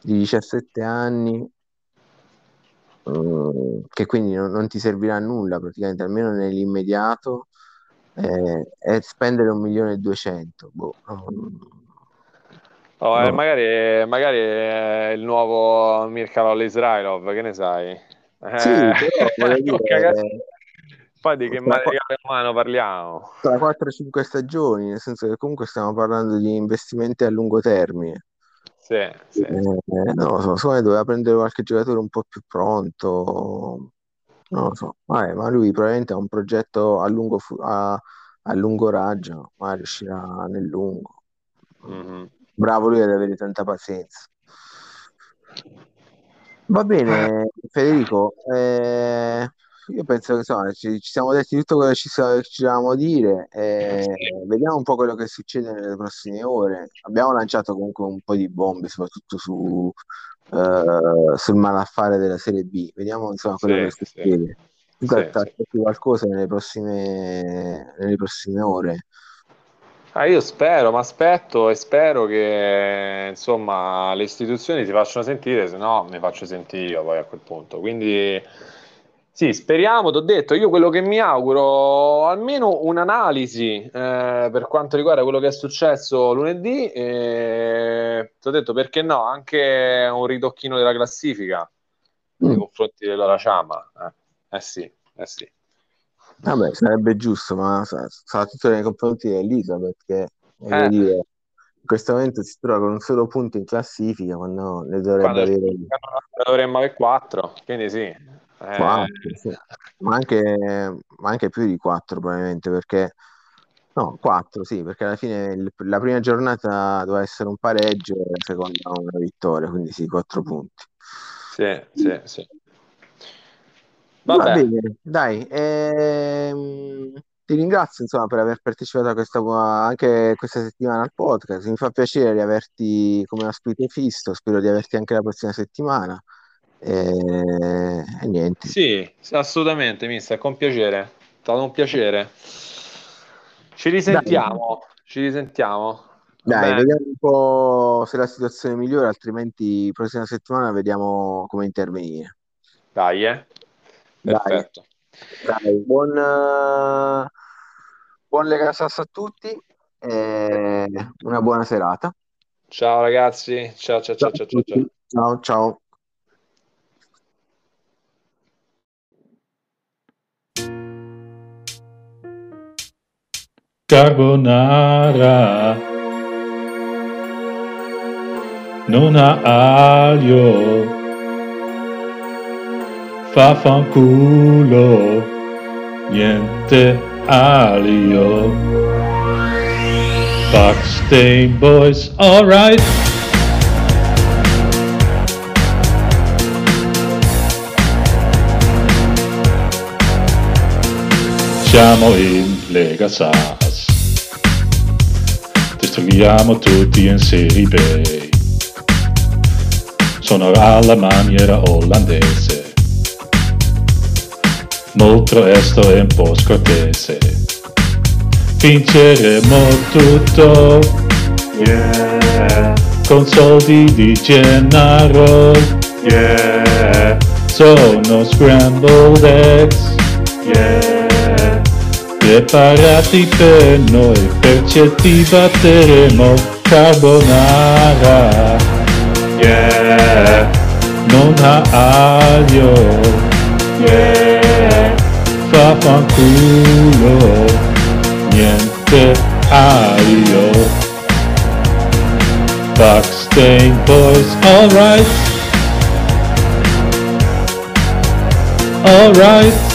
di 17 anni mm, che quindi non, non ti servirà a nulla praticamente, almeno nell'immediato, eh, e spendere un milione e duecento. Boh, Oh, eh, no. magari, magari è il nuovo Mirkalol Israilov, che ne sai? Sì, Eh, però voglio tocca dire, Poi di che materiale umano parliamo? tra 4-5 stagioni, nel senso che comunque stiamo parlando di investimenti a lungo termine. Sì, sì. Eh, lo so, secondo me doveva prendere qualche giocatore un po' più pronto, non lo so, Vabbè, ma lui probabilmente ha un progetto a lungo, fu- a, a lungo raggio, ma riuscirà nel lungo. Mhm. Bravo lui ad avere tanta pazienza. Va bene, Federico, eh, io penso che insomma, ci, ci siamo detti tutto quello che ci, che dovevamo dire, eh, Sì, vediamo un po' quello che succede nelle prossime ore. Abbiamo lanciato comunque un po' di bombe, soprattutto su, eh, sul malaffare della Serie B. Vediamo insomma quello che sì, sì, succede. Sì, ti sì. qualcosa nelle prossime, nelle prossime ore? Ah, io spero, mi aspetto e spero che insomma le istituzioni si facciano sentire, se no mi faccio sentire io poi a quel punto. Quindi sì, speriamo, ti ho detto, io quello che mi auguro, almeno un'analisi eh, per quanto riguarda quello che è successo lunedì, e ti ho detto perché no, anche un ritocchino della classifica nei Mm. confronti della Ciama. Eh, eh sì, eh sì. Vabbè, sarebbe giusto, ma soprattutto nei confronti che voglio Eh, dire, in questo momento si trova con un solo punto in classifica, quando ne dovrebbe quando avere dovremmo avere 4, quindi sì. Eh, quattro, sì. Ma anche, ma anche più di quattro probabilmente, perché No, 4, sì, perché alla fine il- la prima giornata doveva essere un pareggio e la seconda una vittoria, quindi sì, 4 punti. Sì, sì, sì. Va Vabbè, bene, dai, ehm, ti ringrazio insomma per aver partecipato a questa, anche questa settimana al podcast. Mi fa piacere riaverti come ospite fisso, spero di averti anche la prossima settimana. E, e niente. sì, assolutamente, mister, con piacere. È stato un piacere. Ci risentiamo, ci risentiamo. Dai, bene? vediamo un po' se la situazione migliora, altrimenti prossima settimana vediamo come intervenire. Dai, eh. Dai. Perfetto. Dai, buon, eh, buon Lega a tutti e una buona serata. Ciao ragazzi, ciao ciao ciao ciao ciao. ciao. Ciao, ciao. Carbonara non ha aglio, fa fanculo, niente alio. Backstain boys, alright. Siamo in Lega Sass. Distruggiamo tutti in Serie B. Sono alla maniera olandese. Molto resto e un po' scortese. Vinceremo tutto. Yeah. Con soldi di Gennaro. Yeah. Sono scrambled eggs. Yeah. Preparati per noi perché ti batteremo carbonara. Yeah. Non ha aglio. Yeah. Fa fanculo. Niente aglio. Backstain boys, alright. Alright.